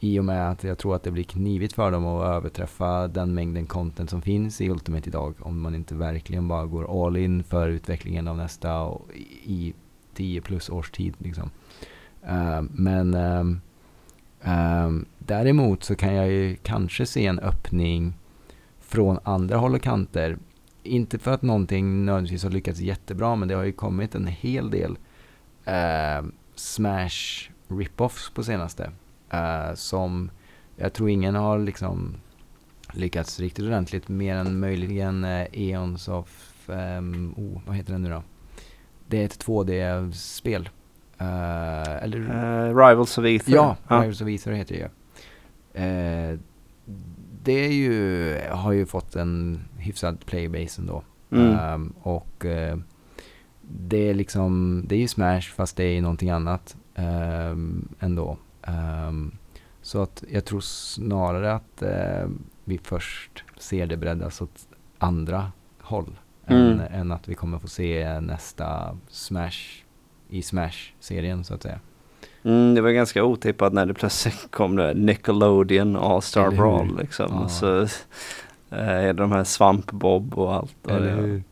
i och med att jag tror att det blir knivigt för dem att överträffa den mängden content som finns i Ultimate idag. Om man inte verkligen bara går all in för utvecklingen av nästa och i 10 plus års tid. Liksom. Uh, men uh, uh, däremot så kan jag ju kanske se en öppning från andra håll och kanter. Inte för att någonting nödvändigtvis har lyckats jättebra men det har ju kommit en hel del Smash rip-offs på senaste. eh, som jag tror ingen har liksom lyckats riktigt ordentligt mer än möjligen eh, Eons of, ehm, oh, vad heter den nu då? Det är ett 2D-spel. Eh, eller
Rivals of Ether.
Ja, Riders of Ether heter det ju. Det är ju, har ju fått en hyfsad playbase ändå.
Mm.
Ehm, och det är liksom, det är ju Smash fast det är någonting annat um, ändå. Ehm, så att jag tror snarare att eh, vi först ser det breddas åt andra håll.
Mm.
Än, än att vi kommer få se nästa Smash i Smash-serien så att säga.
Mm, det var ganska otippat när det plötsligt kom det Nickelodeon All-Star
Eller hur?
Brawl liksom.
Ja.
Så det de här Svamp-Bob och allt. det är.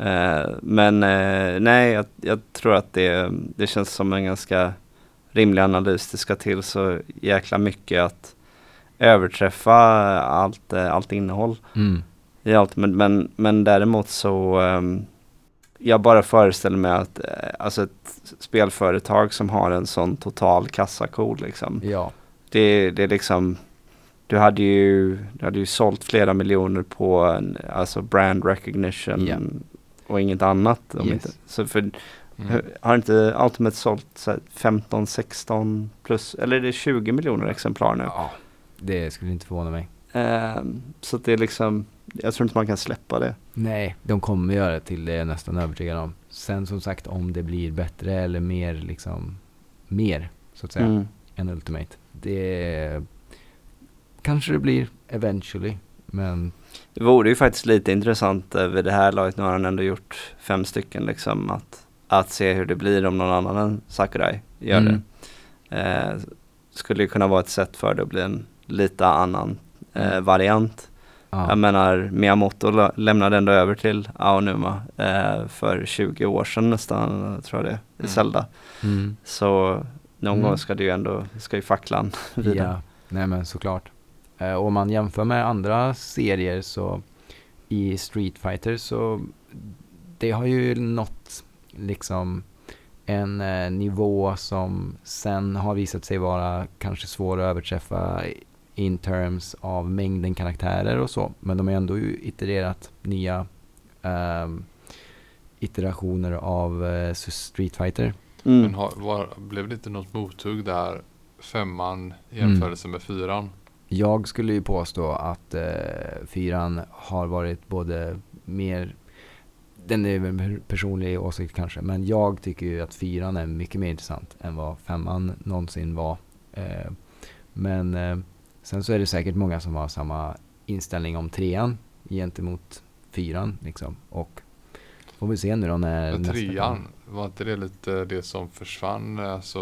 Eh, men eh, nej, jag, jag tror att det, det känns som en ganska rimlig analys. Det ska till så jäkla mycket att överträffa allt, eh, allt innehåll
Mm.
i allt. Men, men, men däremot så ehm, jag bara föreställer mig att alltså ett spelföretag som har en sån total kassako liksom.
Ja.
Det, det är liksom du hade ju, du hade ju sålt flera miljoner på en, alltså brand recognition. Och inget annat. Om
Yes.
inte, så för,
mm.
har inte Ultimate sålt så här 15, 16 plus, eller är det 20 miljoner exemplar nu?
ja. Det skulle inte förvåna mig.
Ehm, så det är liksom, jag tror inte man kan släppa det.
Nej, de kommer göra det till det är jag nästan övertygad om. Sen som sagt om det blir bättre eller mer liksom, mer så att säga,
Mm.
än Ultimate. Det kanske det blir eventually, men
Det vore ju faktiskt lite intressant eh, vid det här laget, nu har han ändå gjort fem stycken liksom, att, att se hur det blir om någon annan än Sakurai gör
Mm.
det. Eh, skulle ju kunna vara ett sätt för det att bli en lite annan eh,
Mm.
variant.
ja.
Jag menar Miyamoto lämnade ändå över till Aonuma eh, för 20 år sedan nästan, tror jag det i
Mm.
Zelda.
Mm.
Så någon
Mm.
gång ska det ju ändå, ska ju facklan vidare.
Ja, nej men såklart. Eh, om man jämför med andra serier så i Street Fighter så det har ju nått liksom en eh, nivå som sen har visat sig vara kanske svår att överträffa in terms av mängden karaktärer och så. Men de har ändå ju itererat nya um, iterationer av uh, Street Fighter.
Mm. Men har, var, blev det inte något mothugg där femman i jämförelse mm. med fyran?
Jag skulle ju påstå att uh, fyran har varit både mer den är väl en personlig åsikt kanske, men jag tycker ju att fyran är mycket mer intressant än vad femman någonsin var. Uh, men Sen så är det säkert många som har samma inställning om trean gentemot fyran liksom. Och får vi se nu då när
Men trean, var inte det lite det som försvann? Alltså,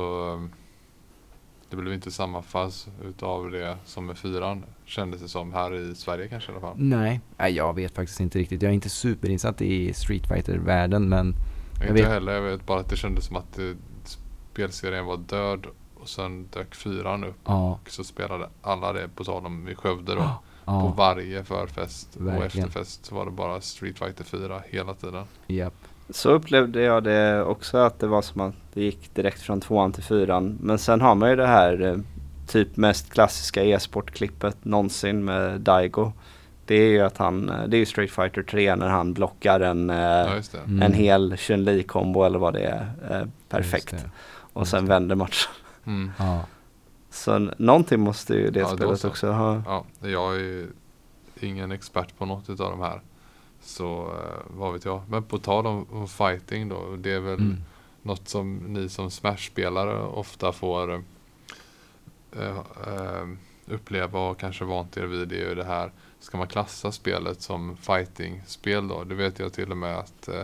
det blev inte samma fas utav det som med fyran kändes det som här i Sverige kanske i alla fall.
Nej, jag vet faktiskt inte riktigt. Jag är inte superinsatt i Street Fighter-världen men
jag inte vet... heller, jag vet bara att det kändes som att det, spelserien var död och sen dök fyran upp ja. och så spelade alla det på tal om i Skövde då. Ja. På varje förfest Verkligen. och efterfest var det bara Street Fighter 4 hela tiden.
Yep.
Så upplevde jag det också att det var som att det gick direkt från tvåan till fyran. Men sen har man ju det här eh, typ mest klassiska e-sportklippet någonsin med Daigo. Det är ju att han, eh, det är ju Street Fighter 3 när han blockar en, eh, ja, mm. en hel Chun-Li kombo eller vad det är. perfekt. Det. Och sen vänder matchen. Mm. Ja. Så någonting måste ju det ja, spelet också ha.
Ja, jag är ingen expert på något av de här. Så eh, vad vet jag. Men på tal om, om fighting då. Det är väl mm. något som ni som Smash-spelare ofta får äh, äh, uppleva och kanske vant er vid. Det är ju det här. Ska man klassa spelet som fighting-spel då? Det vet jag till och med att äh,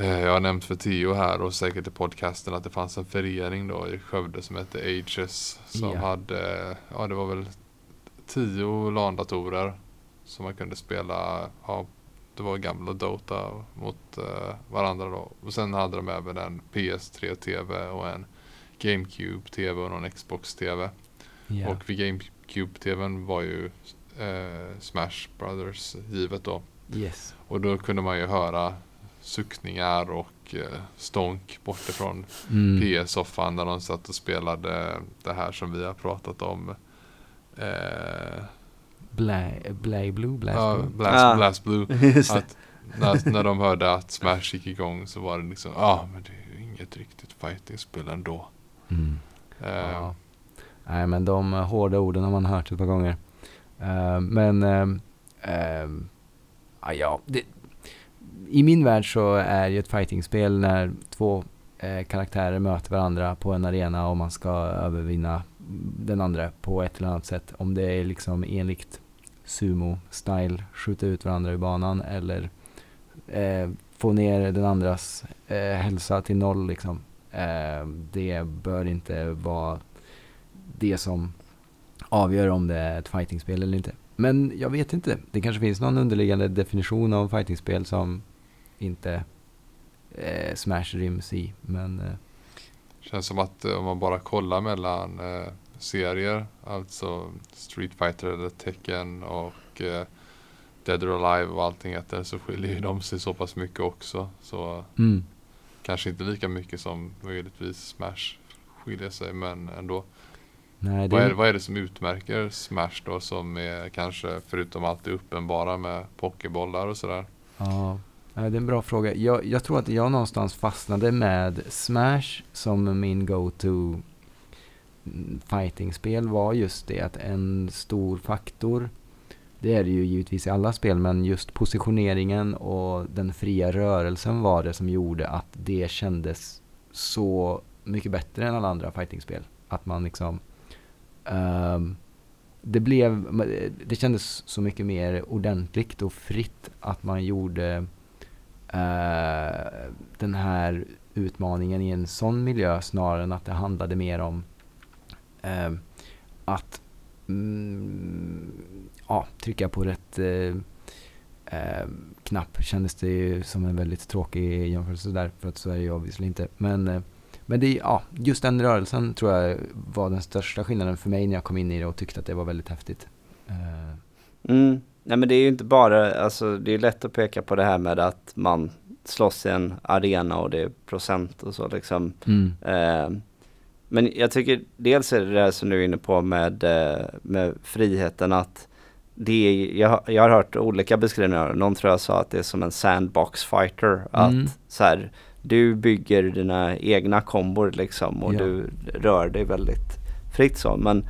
Eh, jag har nämnt för Tio här och säkert i podcasten att det fanns en förening då i Skövde som hette Ages. Som yeah. hade, ja det var väl tio LAN-datorer som man kunde spela, ja det var gamla Dota mot uh, varandra då. Och sen hade de även en PS3-TV och en GameCube-TV och någon Xbox-TV. Yeah. Och vid GameCube-TVn var ju uh, Smash Brothers givet då.
Yes.
Och då kunde man ju höra suckningar och eh, stånk bortifrån mm. PS-soffan där de satt och spelade det här som vi har pratat om.
Eh, Blay, Blay Blue? Blast
ja,
Blue?
Blast, ah. Blast Blue. att, när, när de hörde att Smash gick igång så var det liksom, ja ah, men det är ju inget riktigt fighting-spel ändå. Mm.
Eh, ja. Nej men de hårda orden har man hört ett par gånger. Uh, men uh, uh, ja, det, i min värld så är ju ett fightingspel när två eh, karaktärer möter varandra på en arena och man ska övervinna den andra på ett eller annat sätt. Om det är liksom enligt sumo-style, skjuta ut varandra ur banan eller eh, få ner den andras eh, hälsa till noll liksom. Eh, det bör inte vara det som avgör om det är ett fightingspel eller inte. Men jag vet inte. Det kanske finns någon underliggande definition av fightingspel som inte eh, Smash ryms i. Men, eh.
Känns som att eh, om man bara kollar mellan eh, serier, alltså Street Fighter eller Tekken och eh, Dead or Alive och allting heter så skiljer de sig så pass mycket också. Så mm. kanske inte lika mycket som möjligtvis Smash skiljer sig men ändå. Nej, det... vad, är, vad är det som utmärker Smash då som är kanske förutom allt det uppenbara med pokébollar och sådär?
Ja, det är en bra fråga. Jag, jag, tror att jag någonstans fastnade med Smash som min go-to fightingspel var just det att en stor faktor det är det ju givetvis i alla spel men just positioneringen och den fria rörelsen var det som gjorde att det kändes så mycket bättre än alla andra fightingspel. Att man liksom um, det blev, det kändes så mycket mer ordentligt och fritt att man gjorde uh, den här utmaningen i en sån miljö snarare än att det handlade mer om att mm, ja, trycka på rätt uh, knapp kändes det ju som en väldigt tråkig jämförelse där för att så är det ju obviously inte. Men, men det, ja, just den rörelsen tror jag var den största skillnaden för mig när jag kom in i det och tyckte att det var väldigt häftigt.
Mm. Nej men det är ju inte bara, alltså det är lätt att peka på det här med att man slåss i en arena och det är procent och så liksom.
Mm.
Eh, men jag tycker dels är det det som du är inne på med, eh, med friheten att det är, jag, jag har hört olika beskrivningar. Någon tror jag sa att det är som en sandbox fighter.
Mm.
Att så här, du bygger dina egna kombor liksom och
Ja.
du rör dig väldigt fritt så. Men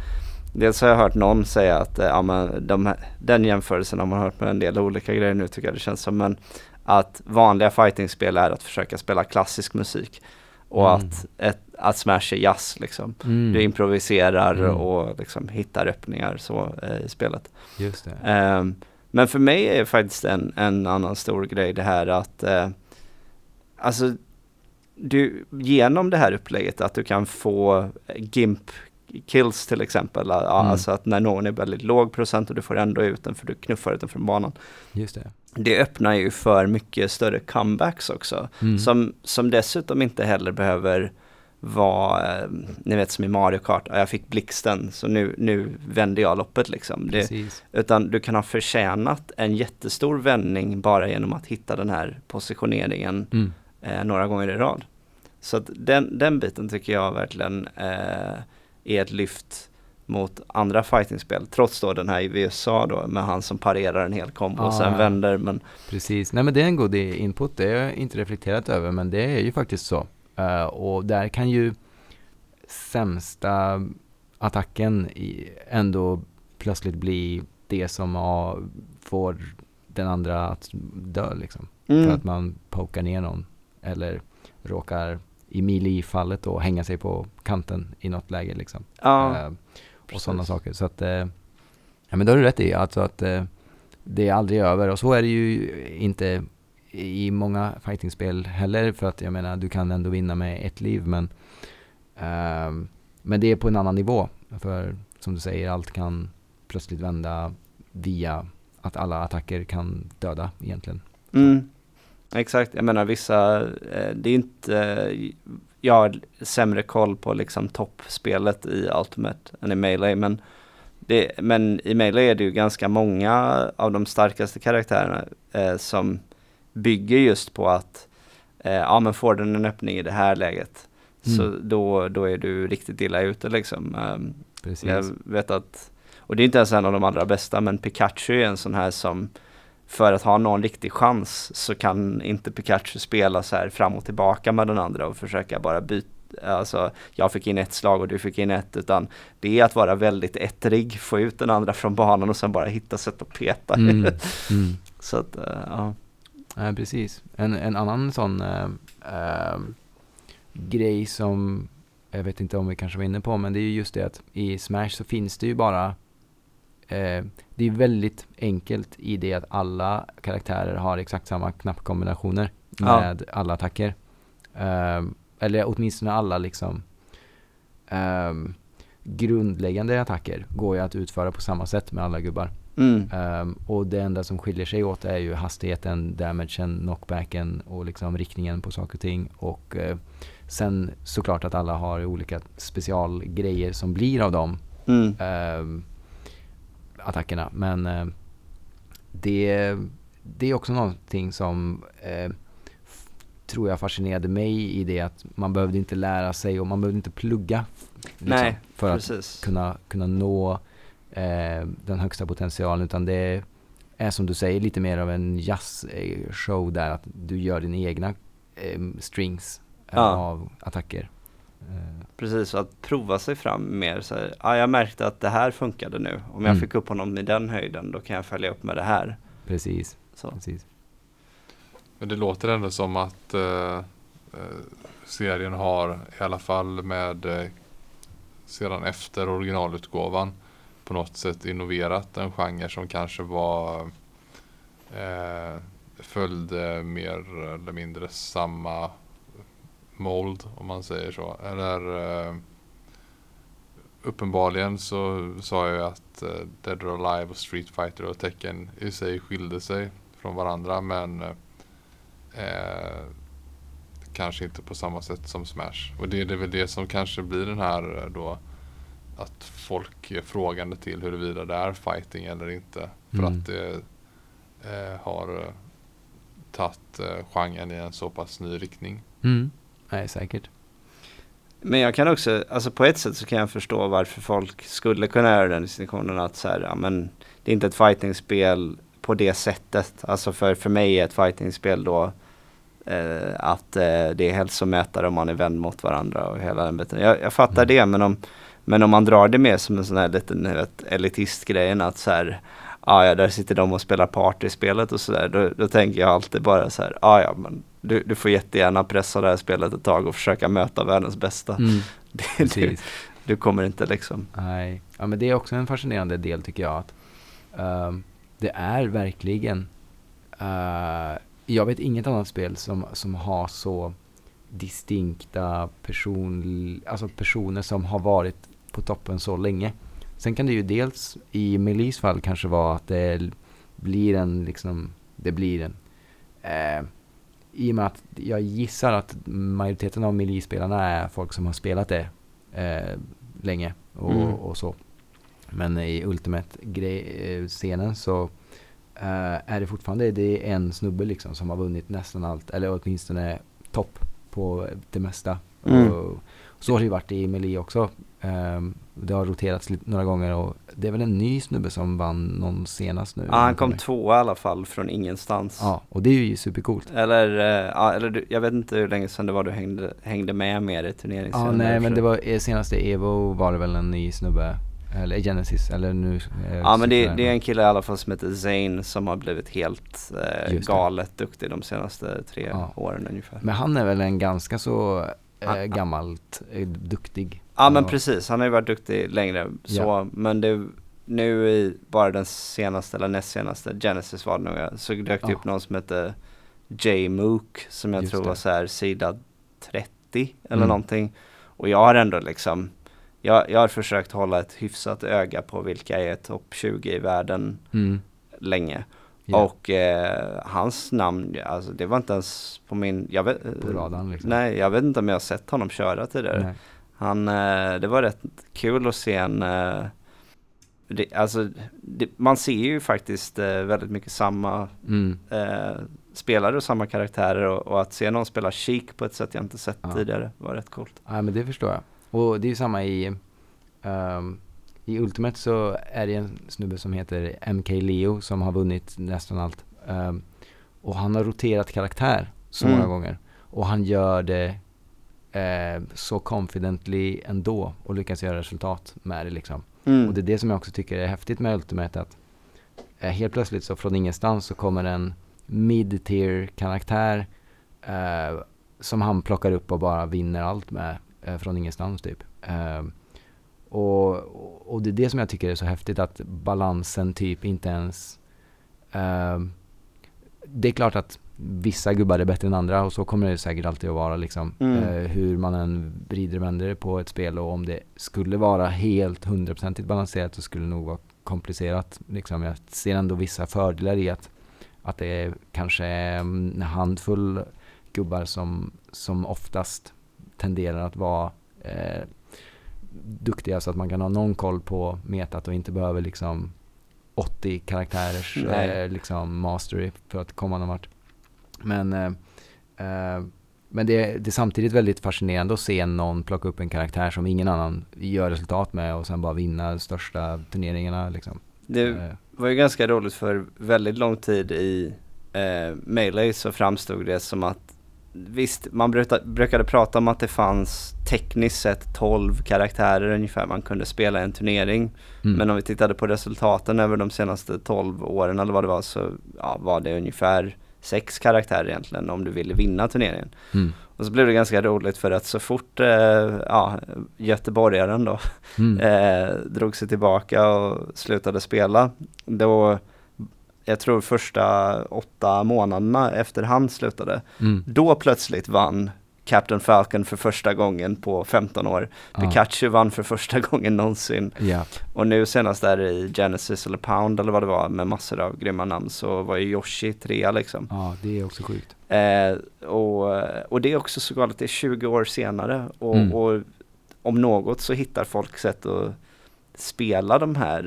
dels har jag hört någon säga att eh, ja, men de, här- den jämförelsen har man hört med en del olika grejer nu tycker jag det känns som. Men att vanliga fightingspel är att försöka spela klassisk musik. Och
Mm.
att, ett, att Smash är jazz liksom.
Mm.
Du improviserar
Mm.
och liksom hittar öppningar så eh, i spelet.
Just det.
Ehm, men för mig är faktiskt en, en annan stor grej det här att eh, alltså du, genom det här upplägget att du kan få GIMP kills till exempel. Ja,
Mm.
Alltså att när någon är väldigt låg procent och du får ändå ut den för du knuffar ut den från banan.
Just det.
Det öppnar ju för mycket större comebacks också.
Mm.
Som, som dessutom inte heller behöver vara, eh, ni vet som i Mario Kart, ja, jag fick blixten så nu, nu vänder jag loppet liksom. Det, utan du kan ha förtjänat en jättestor vändning bara genom att hitta den här positioneringen
Mm.
eh, några gånger i rad. Så att den, den biten tycker jag verkligen eh, är ett lyft mot andra fightingspel. Trots då den här i USA då med han som parerar en hel kombo och
Ah,
sen
ja.
vänder. Men
Precis. Nej men det är en god input. Det har jag inte reflekterat över men det är ju faktiskt så. Eh, och där kan ju sämsta attacken ändå plötsligt bli det som får den andra att dö liksom. För
mm,
att man pokar ner någon. Eller råkar i melee-fallet då hänga sig på kanten i något läge liksom.
ja,
Eh, och sådana saker. Så att, eh, ja men då har du rätt i, alltså att det är aldrig över. Och så är det ju inte i många fightingspel heller, för att jag menar, du kan ändå vinna med ett liv, men eh, men det är på en annan nivå. För som du säger, allt kan plötsligt vända via att alla attacker kan döda egentligen.
Mm. Exakt, jag menar vissa, eh, det är inte, jag har sämre koll på liksom toppspelet i Ultimate än i Melee men, det, men i Melee är det ju ganska många av de starkaste karaktärerna eh, som bygger just på att eh, ja men får den en öppning i det här läget så
Mm.
då, då är du riktigt illa ute liksom.
Precis.
jag vet att, och det är inte ens en av de allra bästa, men Pikachu är en sån här som för att ha någon riktig chans så kan inte Pikachu spela så här fram och tillbaka med den andra och försöka bara byta Alltså jag fick in ett slag och du fick in ett utan det är att vara väldigt ettrig, få ut den andra från banan och sen bara hitta sätt att peta.
Mm. Mm.
så att, eh, ja.
Ja, precis. En, en annan sån eh, eh, grej som jag vet inte om vi kanske var inne på, men det är ju just det att i Smash så finns det ju bara eh, det är väldigt enkelt i det att alla karaktärer har exakt samma knappkombinationer
Ja.
med alla attacker. Eh, eller åtminstone alla liksom eh, grundläggande attacker går ju att utföra på samma sätt med alla gubbar.
Mm.
Ehm, och det enda som skiljer sig åt är ju hastigheten, damagen, knockbacken och liksom riktningen på saker och ting. Och eh, sen såklart att alla har olika specialgrejer som blir av de
Mm.
ehm, attackerna. Men eh, det, det är också någonting som eh, tror jag fascinerade mig i det att man behövde inte lära sig och man behövde inte plugga liksom,
Nej,
för att
Precis.
kunna, kunna nå eh, den högsta potentialen utan det är som du säger lite mer av en jazzshow där att du gör dina egna eh, strings eh,
Ja.
av attacker. Eh,
Precis, och att prova sig fram mer så här, ja, jag märkte att det här funkade nu. Om jag
Mm.
fick upp honom i den höjden, då kan jag följa upp med det här.
precis,
Så.
precis.
Men det låter ändå som att eh, eh, serien har i alla fall med eh, sedan efter originalutgåvan på något sätt innoverat en genre som kanske var eh, följde mer eller mindre samma mold om man säger så. Eller eh, uppenbarligen så sa jag ju att eh, Dead or Alive och Street Fighter och Tekken i sig skilde sig från varandra men eh, kanske inte på samma sätt som Smash. Och det är väl det som kanske blir den här eh, då att folk är frågande till huruvida det är fighting eller inte. För
Mm.
att det eh, har eh, tagit eh, genren i en så pass ny riktning.
Mm. Nej, säkert.
Men jag kan också, alltså på ett sätt så kan jag förstå varför folk skulle kunna göra den distinktionen att så här, ja men det är inte ett fightingspel på det sättet. Alltså för, för mig är ett fightingspel då eh, att eh, det är hälsomätare om man är vän mot varandra och hela den biten. Jag, jag fattar
Mm.
det men om, men om man drar det mer som en sån här liten vet, elitistgrejen att så här ah, ja, där sitter de och spelar partyspelet och sådär. Då, då tänker jag alltid bara så här, ah, ja, men du, du får jättegärna pressa det här spelet ett tag och försöka möta världens bästa.
Mm.
Det, du, du kommer inte liksom.
Nej, ja, men det är också en fascinerande del tycker jag. att ehm, Det är verkligen, eh, jag vet inget annat spel som, som har så distinkta person, alltså personer som har varit på toppen så länge. Sen kan det ju dels i Melis fall kanske vara att det blir en, liksom, det blir en, eh, i och med att jag gissar att majoriteten av Melee-spelarna är folk som har spelat det eh, länge och,
Mm.
och så. Men i Ultimate-scenen så eh, är det fortfarande det är en snubbe liksom som har vunnit nästan allt, eller åtminstone topp på det mesta.
Mm.
Och, så har det ju varit i Melee också. Ehm, det har roterats lite, några gånger och det är väl en ny snubbe som vann någon senast nu.
Ja, han kom
kommer-
två i alla fall från ingenstans.
Ja, och det är ju supercoolt.
Eller, eh, ja, eller jag vet inte hur länge sedan det var du hängde, hängde med mer i turneringen.
Ja, nej men det var eh, senaste Evo var det väl en ny snubbe, eller Genesis, eller nu eh,
Ja men det, det är en kille i alla fall som heter Zane som har blivit helt eh, galet duktig de senaste tre
Ja.
åren ungefär.
Men han är väl en ganska så. Eh, gammalt, eh, duktig.
Ja men precis, han har ju varit duktig längre så,
Ja.
men det, nu i bara den senaste eller näst senaste, Genesis var det nog så dök det
Ja.
upp någon som hette J Mook som jag
Just
tror
det.
var så här sida 30 eller
Mm.
någonting. Och jag har ändå liksom, jag, jag har försökt hålla ett hyfsat öga på vilka är topp 20 i världen
Mm.
länge.
Ja,
Och eh, hans namn, alltså det var inte ens på min, jag vet,
på radarn liksom.
nej jag vet inte om jag har sett honom köra tidigare.
Nej.
Han, eh, det var rätt kul att se en, eh, det, alltså det, man ser ju faktiskt eh, väldigt mycket samma
Mm.
eh, spelare och samma karaktärer och, och att se någon spela Chic på ett sätt jag inte sett
Ja.
tidigare var rätt coolt.
Ja men det förstår jag. Och det är ju samma i, ehm, i Ultimate så är det en snubbe som heter MK Leo som har vunnit nästan allt. Ehm, och han har roterat karaktär så
Mm.
många gånger. Och han gör det eh, så confidently ändå och lyckas göra resultat med det liksom.
Mm.
Och det är det som jag också tycker är häftigt med Ultimate att eh, helt plötsligt så från ingenstans så kommer en mid-tier karaktär eh, som han plockar upp och bara vinner allt med eh, från ingenstans typ. Eh, och, och det är det som jag tycker är så häftigt att balansen typ inte ens eh, det är klart att vissa gubbar är bättre än andra och så kommer det säkert alltid att vara liksom.
Mm.
Eh, hur man än vrider och vänder på ett spel och om det skulle vara helt hundraprocentigt balanserat så skulle det nog vara komplicerat. Liksom. Jag ser ändå vissa fördelar i att, att det är kanske en handfull gubbar som, som oftast tenderar att vara eh, duktiga så att man kan ha någon koll på metat och inte behöver liksom 80 karaktärers eh, liksom mastery för att komma någon vart. Men, eh, eh, men det, är- det är samtidigt väldigt fascinerande att se någon plocka upp en karaktär som ingen annan gör resultat med och sen bara vinna de största turneringarna liksom.
Det
Eh,
var ju ganska roligt för väldigt lång tid i eh, Melee så framstod det som att Visst, man brukade, brukade prata om att det fanns tekniskt sett 12 karaktärer ungefär man kunde spela i en turnering.
mm.
Men om vi tittade på resultaten över de senaste 12 åren eller vad det var så ja, var det ungefär sex karaktärer egentligen om du ville vinna turneringen.
Mm.
Och så blev det ganska roligt för att så fort eh, ja, göteborgaren då
Mm.
eh, drog sig tillbaka och slutade spela. Då, jag tror första åtta månaderna efter han slutade,
Mm.
då plötsligt vann Captain Falcon för första gången på 15 år.
Ja.
Pikachu vann för första gången någonsin.
Ja.
Och nu senast där i Genesis eller Pound eller vad det var med massor av grymma namn så var ju Yoshi trea liksom.
ja, det är också sjukt.
Eh, och, och det är också så galet, det är 20 år senare och,
Mm.
och om något så hittar folk sätt att spela de här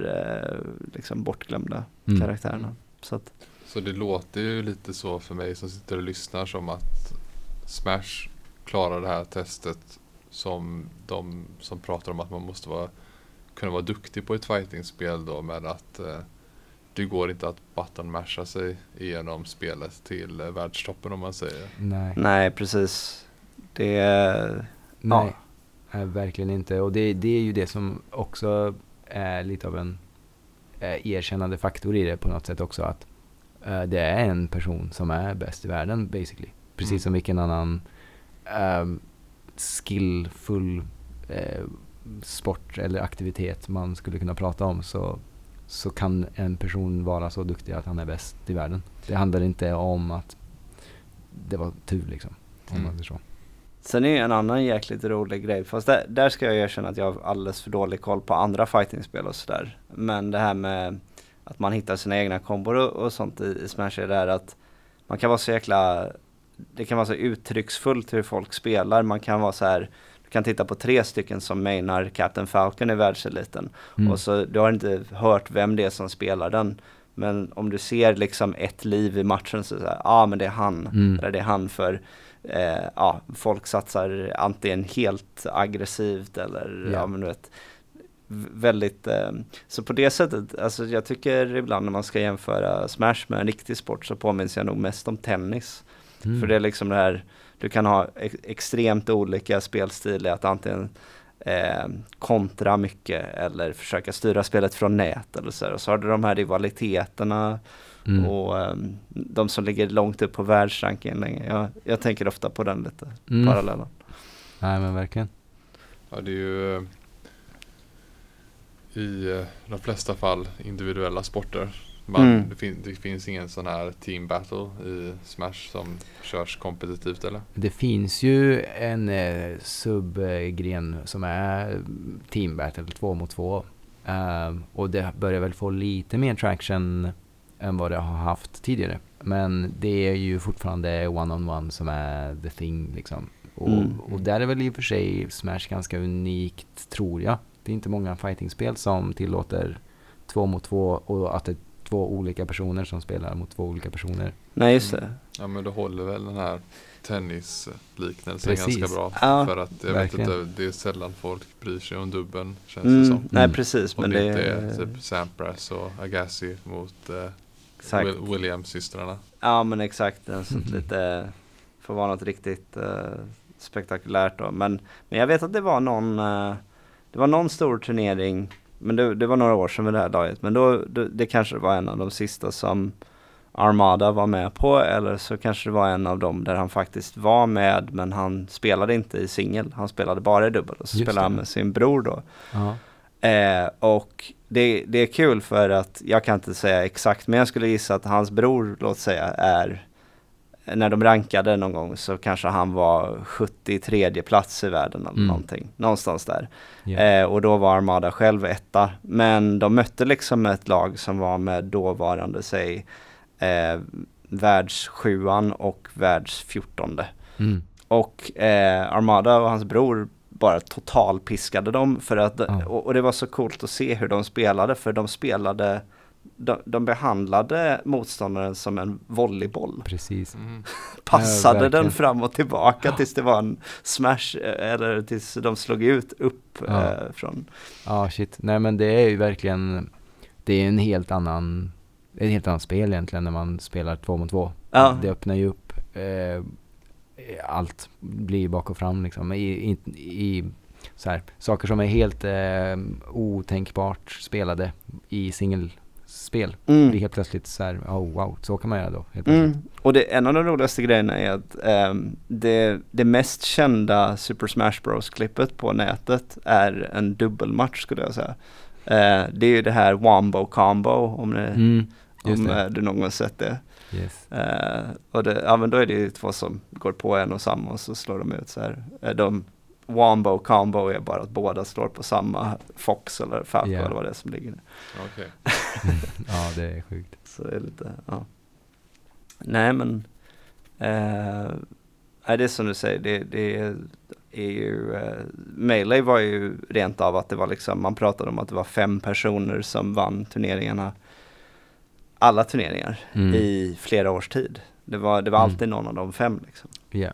eh, liksom bortglömda
Mm.
karaktärerna. Så att,
Så det låter ju lite så för mig som sitter och lyssnar som att Smash klarar det här testet som de som pratar om att man måste vara, kunna vara duktig på ett fightingspel då med att eh, det går inte att button sig igenom spelet till eh, världstoppen om man säger.
Nej.
Nej, precis. Det är...
Nej, nej, verkligen inte. Och det, det är ju det som också är lite av en eh, erkännande faktor i det på något sätt också. Att eh, det är en person som är bäst i världen basically. Precis
Mm.
som vilken annan ehm, skillfull eh, sport eller aktivitet man skulle kunna prata om så, så kan en person vara så duktig att han är bäst i världen. Det handlar inte om att det var tur liksom. Om
Mm.
man så.
Sen är ju en annan jäkligt rolig grej, fast där, där ska jag erkänna att jag har alldeles för dålig koll på andra fightingspel och sådär. Men det här med att man hittar sina egna kombor och, och sånt i, i Smash är det här att man kan vara så jäkla, det kan vara så uttrycksfullt hur folk spelar. Man kan vara så här, du kan titta på tre stycken som mainar Captain Falcon i världseliten.
Mm.
Och så, du har inte hört vem det är som spelar den. Men om du ser liksom ett liv i matchen så är det så här, ja ah, men det är han.
Mm.
Eller det är han för, eh, ja, folk satsar antingen helt aggressivt eller,
Ja.
ja men du vet, väldigt, eh, så på det sättet, alltså jag tycker ibland när man ska jämföra Smash med en riktig sport så påminns jag nog mest om tennis.
Mm.
För det är liksom det här, du kan ha ex- extremt olika spelstilar, att antingen eh, kontra mycket eller försöka styra spelet från nät eller så här. Och så har du de här rivaliteterna
Mm.
och ehm, de som ligger långt upp på världsrankingen länge. Jag, jag tänker ofta på den lite,
Mm.
parallellen.
Nej men verkligen.
Ja, det är ju eh, i eh, de flesta fall individuella sporter. Man,
Mm.
det, fin- det finns ingen sån här team battle i Smash som körs kompetitivt eller?
Det finns ju en eh, subgren som är team battle, två mot två. Ehm, och det börjar väl få lite mer traction än vad det har haft tidigare. Men det är ju fortfarande one-on-one som är the thing liksom. Och,
Mm.
och där är väl i och för sig Smash ganska unikt, tror jag. Det är inte många fightingspel som tillåter två mot två och att det är två olika personer som spelar mot två olika personer.
Nej just det.
Ja men då håller väl den här tennisliknelsen ganska bra.
Ja,
för att jag
verkligen.
vet inte, det är sällan folk bryr sig om dubben känns det
Mm,
som.
nej
Mm.
precis
Om
men
det
det
inte är
är
typ Sampras och Agassi mot eh,
exakt.
Will- Williams-systrarna.
Ja men exakt, en sånt lite, får vara något riktigt eh, spektakulärt då. Men, men jag vet att det var någon, eh, det var någon stor turnering, men det, det var några år sedan vid det här laget. Men då, då, det kanske var en av de sista som Armada var med på eller så kanske det var en av dem där han faktiskt var med men han spelade inte i singel, han spelade bara i dubbel och så
Just
spelade
det.
han med sin bror då.
Ja.
Eh, och det, det är kul för att jag kan inte säga exakt men jag skulle gissa att hans bror, låt säga, är när de rankade någon gång så kanske han var 73 plats i världen eller
Mm.
någonting. Någonstans där.
Ja.
Eh, och då var Armada själv etta. Men de mötte liksom ett lag som var med dåvarande, säg, eh, världssjuan och världsfjortonde.
Mm.
Och eh, Armada och hans bror bara totalpiskade dem för att,
Ja.
och, och det var så coolt att se hur de spelade för de spelade, de, de behandlade motståndaren som en volleyboll.
Precis.
Mm.
Passade den
verkligen.
fram och tillbaka tills det var en smash eh, eller tills de slog ut upp
Ja.
eh, från.
Ja, shit. Nej men det är ju verkligen, det är en helt annan, ett helt annat spel egentligen när man spelar två mot två.
Ja.
Det öppnar ju upp, eh, allt blir bak och fram liksom. I, i, i så här, saker som är helt eh, otänkbart spelade i singelspel.
Mm.
Blir helt plötsligt så här, oh wow, så kan man göra då. Helt.
Mm. Och det, en av de roligaste grejerna är att ehm, det, det mest kända Super Smash Bros-klippet på nätet är en dubbelmatch skulle jag säga. Eh, det är ju det här Wombo Combo om, det,
Mm, just
om
det.
eh, du någon gång sett det.
Yes.
Eh, och det, ja men då är det ju två som går på en och samma och så slår de ut så här. Eh, de, Wombo Combo är bara att båda slår på samma Fox eller Falco
Ja.
eller vad det är som ligger där.
Okej.
ja, det är sjukt.
Så det är lite, ja. Nej men, eh, det är som du säger, det, det är, är ju, eh, Melee var ju rent av att det var liksom, man pratade om att det var fem personer som vann turneringarna. Alla turneringar
Mm.
i flera års tid. Det var, det var
Mm.
alltid någon av de fem liksom.
Ja.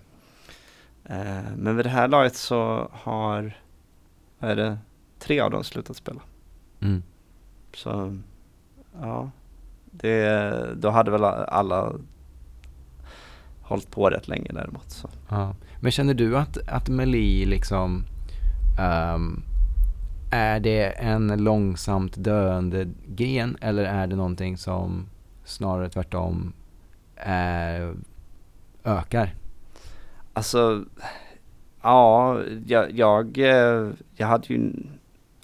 Eh, men vid det här laget så har, vad är det, tre av dem slutat spela.
Mm.
Så ja, det, då hade väl alla hållit på rätt länge däremot. Så.
Ja. Men känner du att, att Meli liksom ehm, är det en långsamt döende gen eller är det någonting som snarare tvärtom är, ökar?
Alltså, ja, jag, jag, eh, jag hade ju,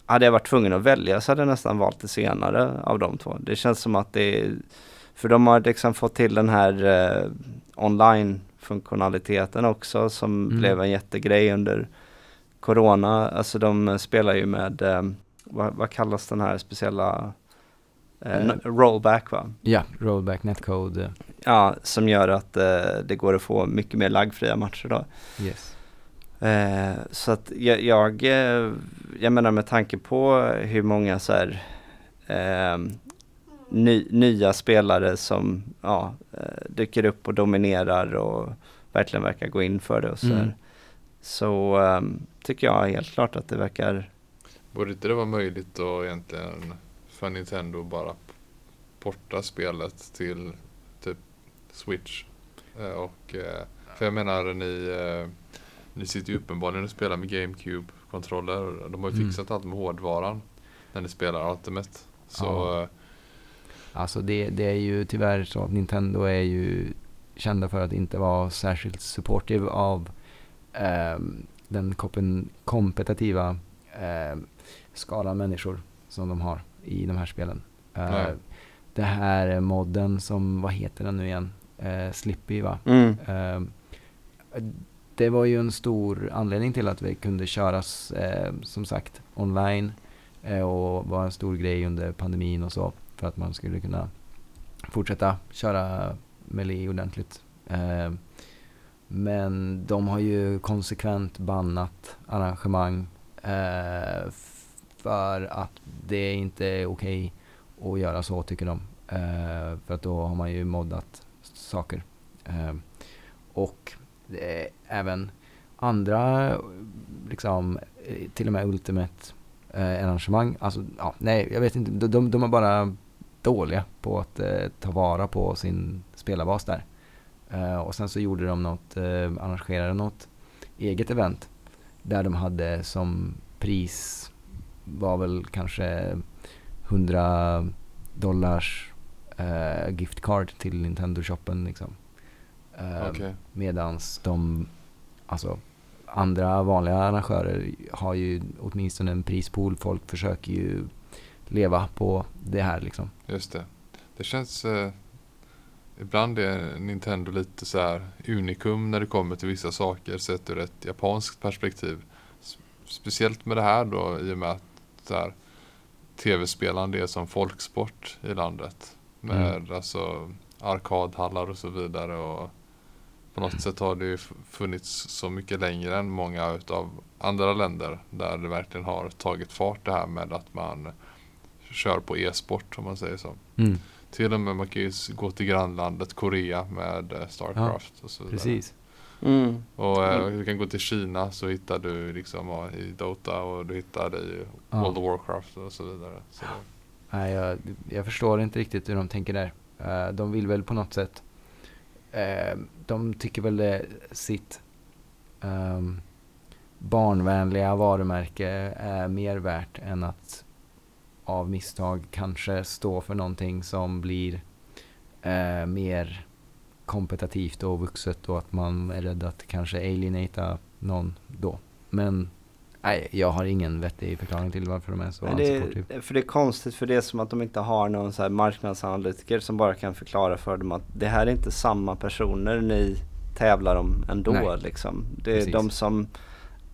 hade jag varit tvungen att välja så hade jag nästan valt det senare av de två. Det känns som att det är, för de har liksom fått till den här eh, online-funktionaliteten också som
Mm.
blev en jättegrej under Corona. Alltså de spelar ju med, eh, vad, vad kallas den här speciella, eh,
Eh.
rollback va?
Ja, rollback netcode.
Ja, som gör att eh, det går att få mycket mer laggfria matcher då.
Yes.
Eh, så att jag, jag, eh, jag menar med tanke på hur många så här eh, ny, nya spelare som ja, eh, dyker upp och dominerar och verkligen verkar gå in för det och så
Mm.
Så eh, tycker jag helt klart att det verkar,
Borde inte det vara möjligt då egentligen för Nintendo bara porta spelet till typ Switch? Eh, och, eh, för jag menar ni, eh, ni sitter ju uppenbarligen och spelar med GameCube-kontroller. De har ju
Mm.
fixat allt med hårdvaran när ni spelar Ultimate. Så
Ja. Alltså det, det är ju tyvärr så att Nintendo är ju kända för att inte vara särskilt supportive av ehm, den kompetitiva um, skalan människor som de har i de här spelen. Eh, det här modden som, vad heter den nu igen? Uh, Slippy va?
mm,
Ehm, det var ju en stor anledning till att vi kunde köras eh, som sagt online eh, och var en stor grej under pandemin och så för att man skulle kunna fortsätta köra Melee ordentligt. Men de har ju konsekvent bannat arrangemang eh, för att det inte är okej att göra så tycker de. Eh, för att då har man ju moddat saker. Ehm, eh, och även andra, liksom, eh, till och med Ultimate eh, arrangemang. Alltså, ja, nej, jag vet inte. De, de, de är bara dåliga på att eh, ta vara på sin spelarbas där. Eh, och sen så gjorde de något, eh, arrangerade något eget event där de hade som pris var väl kanske 100 dollars eh, gift card till Nintendo-shoppen liksom. Eh,
okej.
Medans de, alltså andra vanliga arrangörer har ju åtminstone en prispool. Folk försöker ju leva på det här liksom.
Just det. Det känns eh, Ibland är Nintendo lite så här unikum när det kommer till vissa saker sett ur ett japanskt perspektiv. Speciellt med det här då i och med att så tv-spelande är som folksport i landet. Med alltså arkadhallar och så vidare. Och på något sätt har det ju funnits så mycket längre än många utav andra länder där det verkligen har tagit fart det här med att man kör på e-sport om man säger så.
Mm,
Till och med man kan ju gå till grannlandet Korea med eh, Starcraft och så
precis.
mm,
Och eh,
Mm.
du kan gå till Kina så hittar du liksom ja, i Dota och du hittar i
Ja.
World of Warcraft och så vidare. Så,
Nej, jag, jag förstår inte riktigt hur de tänker där. Eh, de vill väl på något sätt, de tycker väl det sitt ehm, barnvänliga varumärke är mer värt än att av misstag kanske stå för någonting som blir eh, mer kompetitivt och vuxet och att man är rädd att kanske alienata någon då. Men nej, jag har ingen vettig förklaring till varför de är så unsupportive.
för det är konstigt för det är som att de inte har någon så här marknadsanalytiker som bara kan förklara för dem att det här är inte samma personer ni tävlar om ändå
Nej.
liksom. Det är
Precis.
de som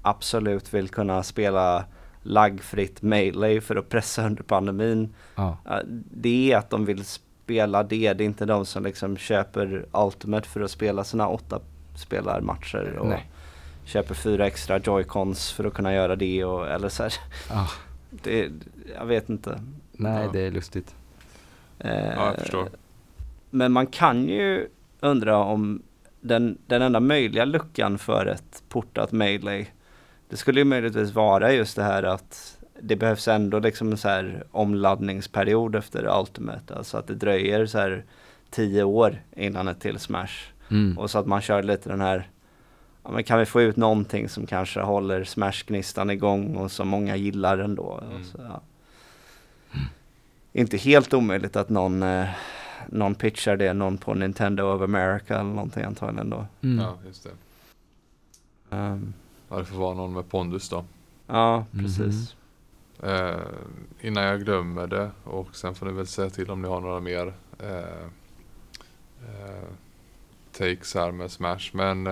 absolut vill kunna spela laggfritt melee för att pressa under pandemin.
Ja.
Ja, Det är att de vill spela det, det är inte de som liksom köper Ultimate för att spela sina åtta spelarmatcher och
Nej.
köper fyra extra joycons för att kunna göra det och eller så här.
Ah,
Det, jag vet inte.
nej,
Ja.
det är lustigt.
Eh,
Ja, jag förstår.
men man kan ju undra om den, den enda möjliga luckan för ett portat melee det skulle ju möjligtvis vara just det här att det behövs ändå liksom en så här omladdningsperiod efter Ultimate. Alltså att det dröjer så här tio år innan ett till Smash.
Mm.
Och så att man kör lite den här, ja, men kan vi få ut någonting som kanske håller Smash-gnistan igång och som många gillar ändå.
Mm.
Så, ja. Inte helt omöjligt att någon, eh, någon pitchar det, någon på Nintendo of America eller någonting antagligen då.
Mm.
Ja, just det.
Um,
Ja, det får vara någon med pondus då.
ja,
Mhm.
precis.
Eh, innan jag glömmer det och sen får ni väl säga till om ni har några mer eh, eh, takes här med Smash. Men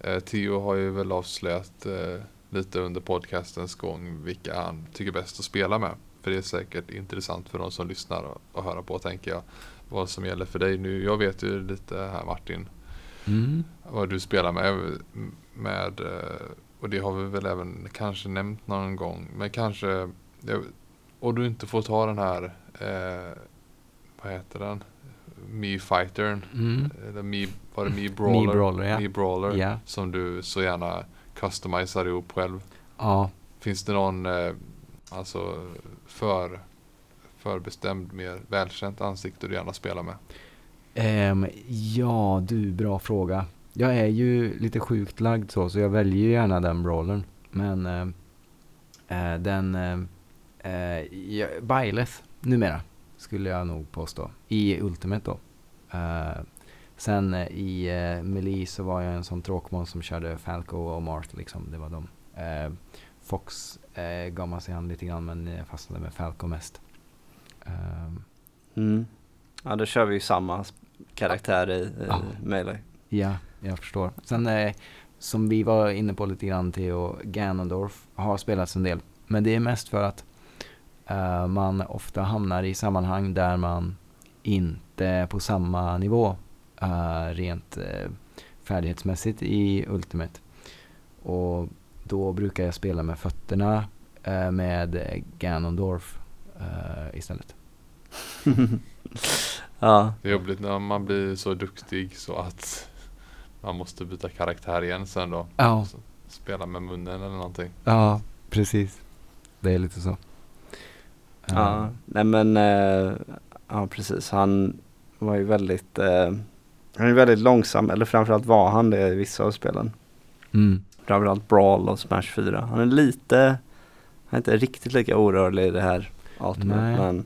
eh, Theo har ju väl avslöjat eh, lite under podcastens gång vilka han tycker bäst att spela med. För det är säkert intressant för de som lyssnar och, och höra på tänker jag. Vad som gäller för dig nu. Jag vet ju lite här Martin
Mm.
vad du spelar med. med eh, och det har vi väl även kanske nämnt någon gång. Men kanske, och du inte får ta den här, eh, vad heter den? Me Fightern.
Mm.
Eller Me, var det Me Brawler?
Me Brawler, ja.
Me Brawler.
Ja.
Som du så gärna customiserar ihop själv.
Ja.
Finns det någon, eh, alltså för, förbestämd, mer välkänt ansikte du gärna spelar med?
Ehm, ja, du, bra fråga. Jag är ju lite sjukt lagd så, så jag väljer ju gärna den brawlern. Men ehm, eh, den, eh, eh, Byleth numera, skulle jag nog påstå. I Ultimate då. Eh, sen eh, i eh, Melee så var jag en sån tråkmån som körde Falco och Mart liksom. Det var de. Eh, Fox eh, gav man sig an lite grann men jag fastnade med Falco mest. Ehm,
Mm. Ja, då kör vi ju samma karaktär i, i
Ja.
Melee.
Ja, jag förstår. Sen eh, som vi var inne på lite grann, Theo Ganondorf har spelats en del. Men det är mest för att eh, man ofta hamnar i sammanhang där man inte är på samma nivå eh, rent eh, färdighetsmässigt i Ultimate. Och då brukar jag spela med fötterna eh, med eh, Ganondorf eh, istället.
ja,
Det är jobbigt när man blir så duktig så att man måste byta karaktär igen sen då.
Ja,
Spela med munnen eller någonting.
ja precis. Det är lite så.
ja.
Eh,
nej men, eh, ja precis. Han var ju väldigt, eh, han är väldigt långsam, eller framförallt var han det i vissa av spelen.
Mm.
Framförallt Brawl och Smash 4. Han är lite, han är inte riktigt lika orörlig i det här Ultimate.
Nej.
Men,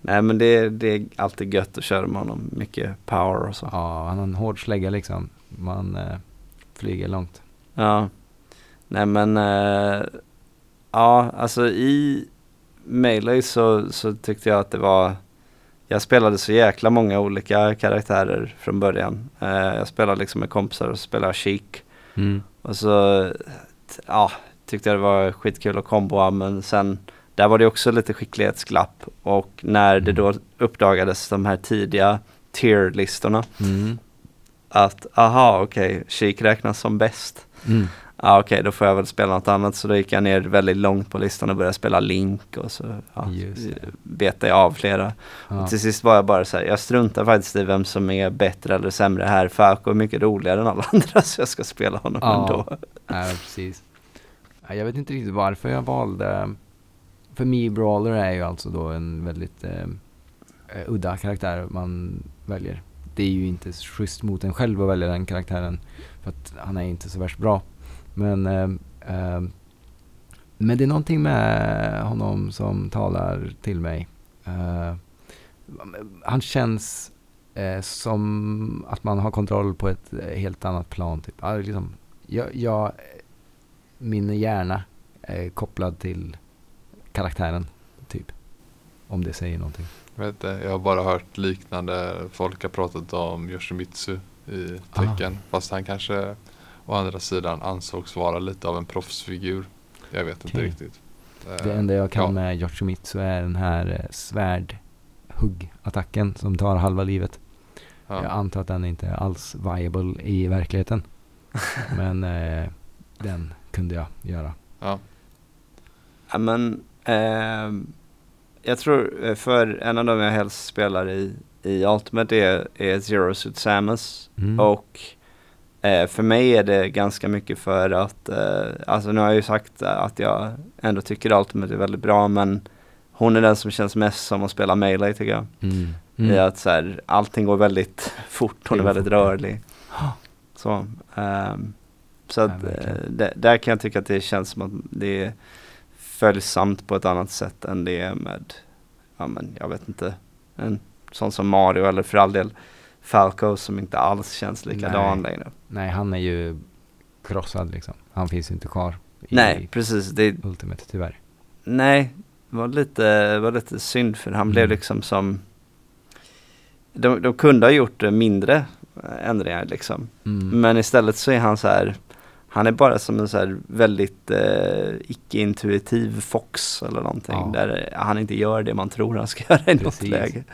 nej men det, det är alltid gött att köra med honom. Mycket power och så.
Ja, han har en hård slägga liksom. Man eh, flyger långt.
Ja. Nej men, eh, ja alltså i Melee så, så tyckte jag att det var, jag spelade så jäkla många olika karaktärer från början. Eh, jag spelade liksom med kompisar och spelade Chic.
Mm.
Och så, ja, tyckte jag det var skitkul att komboa men sen, där var det också lite skicklighetsglapp. Och när det då uppdagades de här tidiga tier-listorna,
Mm.
att aha okej, Chic räknas som bäst.
Mm.
Ja okej, då får jag väl spela något annat. Så då gick jag ner väldigt långt på listan och började spela Link och så ja, betade jag av flera.
Ja.
Och till sist var jag bara så här, jag struntar faktiskt i vem som är bättre eller sämre här. Falco är mycket roligare än alla andra så jag ska spela honom
Ja.
ändå.
Ja, precis. Ja, Jag vet inte riktigt varför jag valde... För Me Brawler är ju alltså då en väldigt eh, eh, udda karaktär man väljer. Det är ju inte schysst mot en själv att välja den karaktären. För att han är inte så värst bra. Men, eh, eh, men det är någonting med honom som talar till mig. Eh, han känns eh, som att man har kontroll på ett eh, helt annat plan. Typ. Alltså, liksom, jag, jag, min hjärna är kopplad till karaktären, typ. Om det säger någonting.
Jag, vet inte, jag har bara hört liknande. Folk har pratat om Yoshimitsu i tecken. Fast han kanske å andra sidan ansågs vara lite av en proffsfigur. Jag vet inte
Okej.
riktigt. Eh,
Det enda jag kan
ja.
med Yoshimitsu är den här eh, svärdhuggattacken som tar halva livet. Jag
Ja.
antar att den inte är alls viable i verkligheten. Men eh, den kunde jag göra.
Ja.
Ja men, ehm, jag tror eh, för en av dem jag helst spelar i i Ultimate är, är Zero Suit Samus.
Mm.
Och eh, för mig är det ganska mycket för att, eh, alltså nu har jag ju sagt att jag ändå tycker Ultimate är väldigt bra men hon är den som känns mest som att spela Melee tycker jag.
Mm.
I
Mm.
att så här, allting går väldigt fort, hon är väldigt
ja.
rörlig. Så, ehm, så
Ja,
att,
verkligen.
eh, där kan jag tycka att det känns som att det är följsamt på ett annat sätt än det är med, ja men jag vet inte, en sån som Mario eller för all del Falco som inte alls känns likadan
Nej.
längre.
Nej, han är ju krossad liksom. Han finns inte kvar i
Nej, precis. Det,
Ultimate tyvärr.
nej, det var lite, var lite synd för han
Mm.
blev liksom som de, de kunde ha gjort mindre ändringar liksom.
Mm.
Men istället så är han så här Han är bara som en så väldigt eh, icke-intuitiv fox eller någonting.
Ja.
Där han inte gör det man tror han ska göra i något
Precis.
läge.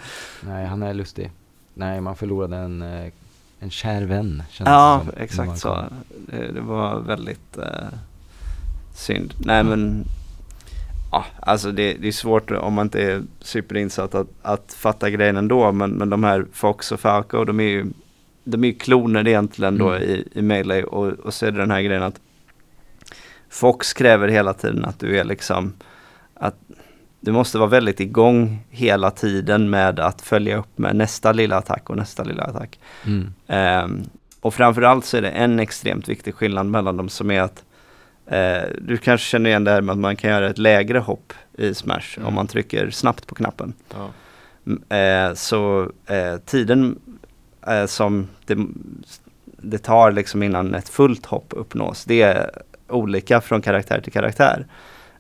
Nej, han är lustig. Nej, man förlorade en, eh, en kär vän. känns
Ja,
som,
exakt så. Det, det var väldigt eh, synd. Nej men Ja, alltså det, det är svårt om man inte är superinsatt att, att fatta grejen ändå. Men, men de här Fox och Falco, de är ju de är ju kloner egentligen då
Mm.
i, i Melee. Och, och så är det den här grejen att Fox kräver hela tiden att du är liksom att du måste vara väldigt igång hela tiden med att följa upp med nästa lilla attack och nästa lilla attack.
Mm.
Ehm, och framförallt så är det en extremt viktig skillnad mellan dem som är att eh, du kanske känner igen det här med att man kan göra ett lägre hopp i Smash
Mm.
om man trycker snabbt på knappen.
Ja.
Eh, så eh, tiden eh, som det, det tar liksom innan ett fullt hopp uppnås, det är olika från karaktär till karaktär.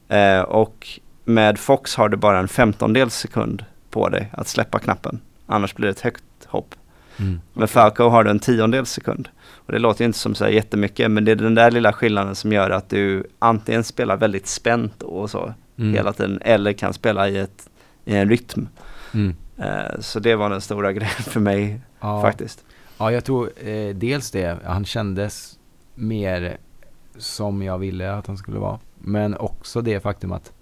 Eh, och med Fox har du bara en femtondels sekund på dig att släppa knappen. Annars blir det ett högt hopp.
Mm.
Med. Falco har du en tiondels sekund. Och det låter inte som så här jättemycket men det är den där lilla skillnaden som gör att du antingen spelar väldigt spänt och så
Mm.
hela tiden eller kan spela i, ett, i en rytm.
Mm.
Eh, så det var den stora grejen för mig
Ja.
faktiskt.
Ja, jag tror eh, dels det. Han kändes mer som jag ville att han skulle vara. Men också det faktum att,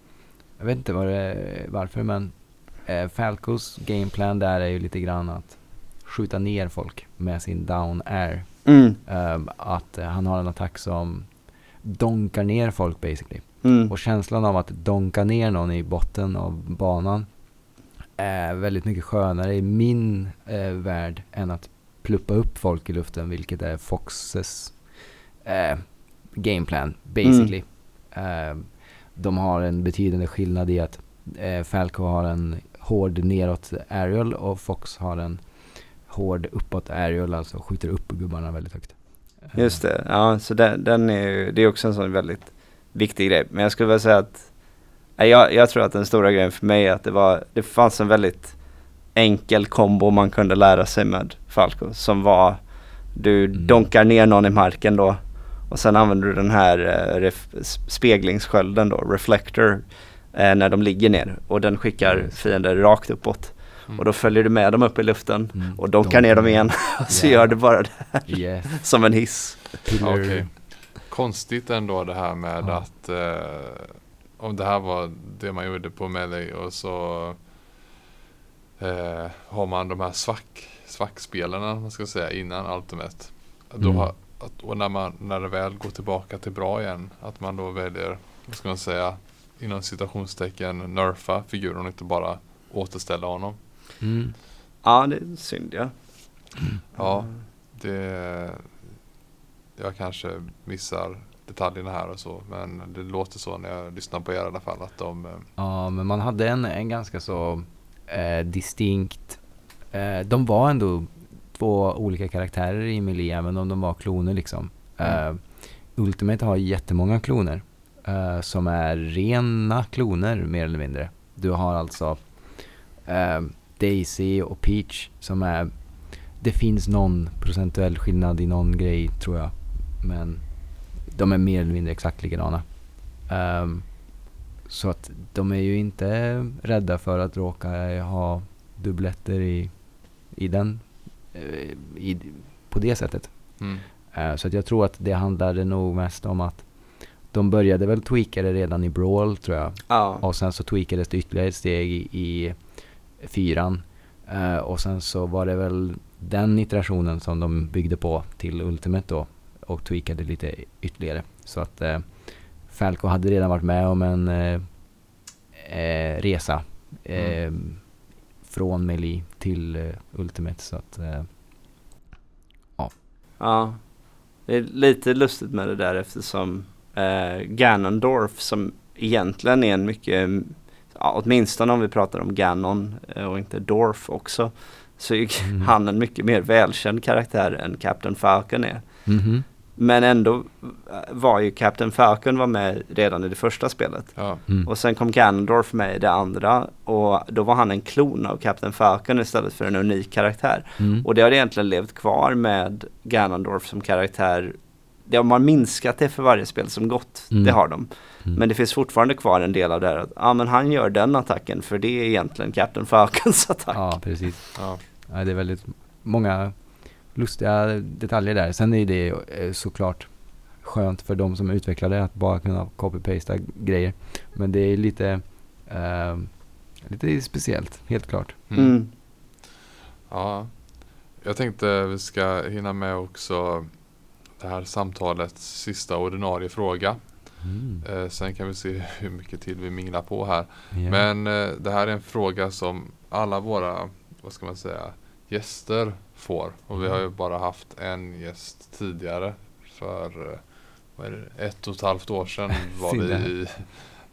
jag vet inte vad det, varför, men eh, Falcos gameplan där är ju lite grann att skjuta ner folk med sin down air.
Mm.
Eh, att han har en attack som donkar ner folk basically.
Mm.
Och känslan av att donka ner någon i botten av banan är väldigt mycket skönare i min eh, värld än att pluppa upp folk i luften, vilket är Foxes eh, gameplan basically. Eh, de har en betydande skillnad i att eh, Falco har en hård neråt aerial och Fox har en hård uppåt aerial, alltså skjuter upp gubbarna väldigt högt.
Just det, ja så den, den är ju, det är också en sån väldigt viktig grej. Men jag skulle vilja säga att jag, jag tror att den stora grejen för mig är att det var, det fanns en väldigt enkel kombo man kunde lära sig med Falco som var du
Mm.
donkar ner någon i marken då och sen använder du den här eh, ref, speglingsskölden då, reflector, eh, när de ligger ner och den skickar fiender rakt uppåt
Mm.
och då följer du med dem upp i luften
Mm.
och donkar ner dem igen och så
Ja.
gör du bara det
Yes.
som en hiss.
Okej. Konstigt ändå det här med
Ja.
att eh, om det här var det man gjorde på Melee och så eh, har man de här svack, svackspelarna man ska säga innan Ultimate. Då
Mm.
har, att, och när, man, när det väl går tillbaka till bra igen att man då väljer, vad ska man säga, inom citationstecken nerfa figuren och inte bara återställa honom.
Mm.
Ja, det är synd ja.
Ja, det, jag kanske missar detaljerna här och så men det låter så när jag lyssnar på er i alla fall att de eh,
Ja, men man hade en, en ganska så eh, distinkt... Eh, de var ändå två olika karaktärer i Melee, även om de var kloner liksom. Eh, Ultimate har jättemånga kloner. Eh, som är rena kloner mer eller mindre. Du har alltså eh, Daisy och Peach som är... Det finns någon procentuell skillnad i någon grej tror jag. Men de är mer eller mindre exakt likadana. Ehm, så att de är ju inte rädda för att råka ha dubbletter i, i den, eh, i, på det sättet.
mm,
Eh, så att jag tror att det handlade nog mest om att de började väl tweaka det redan i Brawl tror jag.
Ja.
Och sen så tweakades det ytterligare ett steg i, i fyran. Eh, och sen så var det väl den iterationen som de byggde på till Ultimate då och tweakade lite ytterligare. Så att eh, Falco hade redan varit med om en eh, eh, resa
Mm.
från Melee till eh, Ultimate. Så att, eh,
Ja, det är lite lustigt med det där eftersom Ganondorf som egentligen är en mycket, ja, åtminstone om vi pratar om Ganon och inte Dorf också, så är
Mm.
han en mycket mer välkänd karaktär än Captain Falcon är.
mhm.
Men ändå var ju Captain Falcon var med redan i det första spelet.
Ja.
Mm.
Och sen kom Ganondorf med i det andra och då var han en klon av Captain Falcon istället för en unik karaktär.
Mm.
Och det har egentligen levt kvar med Ganondorf som karaktär. Det har man minskat det för varje spel som gått.
Mm.
Det har de.
Mm.
Men det finns fortfarande kvar en del av det här att ja men han gör den attacken för det är egentligen Captain Falcons attack.
Ja, precis.
Ja.
Ja, det är väldigt många lustiga detaljer där. Sen är det eh, såklart skönt för de som utvecklar det att bara kunna copy-pasta grejer. Men det är lite, eh, lite speciellt, helt klart.
Mm.
Mm.
ja. Jag tänkte vi ska hinna med också det här samtalets sista ordinarie fråga.
Mm.
Eh, sen kan vi se hur mycket till vi minglar på här.
Ja.
Men eh, det här är en fråga som alla våra, vad ska man säga, gäster får. Och vi har ju bara haft en gäst tidigare. För eh, ett och ett halvt år sedan var vi i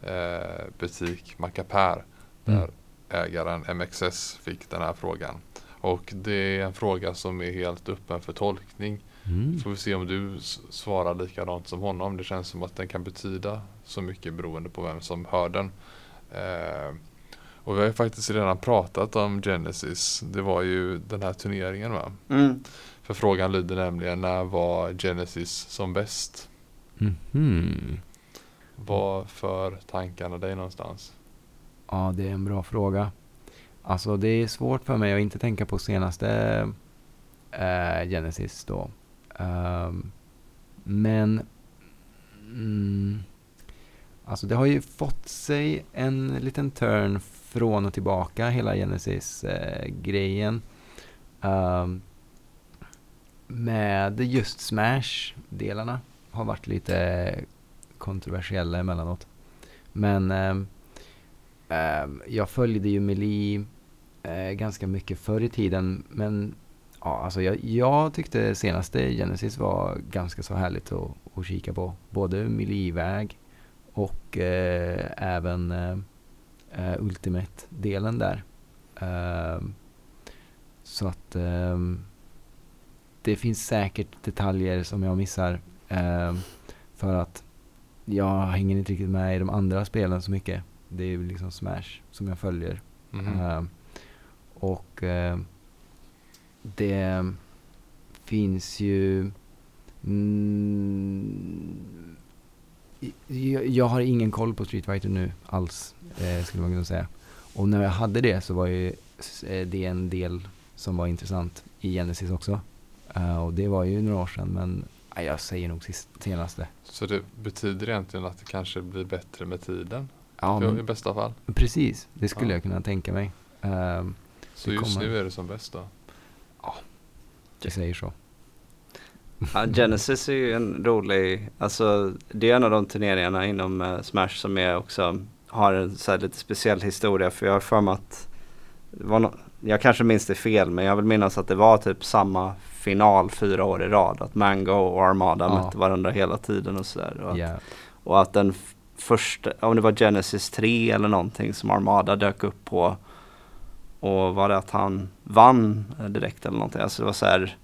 eh, butik Macapär. Där
Mm.
ägaren MXS fick den här frågan. Och det är en fråga som är helt öppen för tolkning.
Mm.
Får vi se om du svarar likadant som honom. Det känns som att den kan betyda så mycket beroende på vem som hör den. Eh, och vi har ju faktiskt redan pratat om Genesis. Det var ju den här turneringen va?
Mm.
För frågan lyder nämligen när var Genesis som bäst?
Mhm.
Vad för tankarna dig någonstans?
Ja, det är en bra fråga. Alltså det är svårt för mig att inte tänka på senaste eh, Genesis då. Ehm, men mm, alltså det har ju fått sig en liten turn från och tillbaka hela Genesis-grejen. Um, med just Smash-delarna har varit lite kontroversiella emellanåt. Men um, um, jag följde ju Melee uh, ganska mycket förr i tiden. Men ja, alltså jag, jag tyckte senaste Genesis var ganska så härligt att, att kika på. Både Melee-väg och uh, även eh, eh, Ultimate-delen där. Ehm, så att ehm, det finns säkert detaljer som jag missar. ehm, för att jag hänger inte riktigt med i de andra spelen så mycket. Det är ju liksom Smash som jag följer. Ehm, och ehm, det finns ju... Mm, jag, jag har ingen koll på Street Fighter nu alls, eh, skulle man kunna säga. Och när jag hade det så var ju eh, det en del som var intressant i Genesis också. Eh, och det var ju några år sedan, men nej, jag säger nog sist, senaste.
Så det betyder egentligen att det kanske blir bättre med tiden?
Ja,
Ja, I
men,
bästa fall.
precis. Det skulle
Ja.
jag kunna tänka mig. Ehm,
Så just
kommer.
nu är det som bäst då?
jag säger så.
Ja, Genesis är ju en rolig, alltså det är en av de turneringarna inom eh, Smash som är också har en så lite speciell historia för jag har för mig att no- jag kanske minns det fel men jag vill minnas att det var typ samma final fyra år i rad. Att Mango och Armada
Ja.
mötte varandra hela tiden och sådär. Och,
Ja.
och att den första, om det var Genesis 3 eller någonting som Armada dök upp på. Och var det att han vann eh, direkt eller någonting. Alltså det var så här.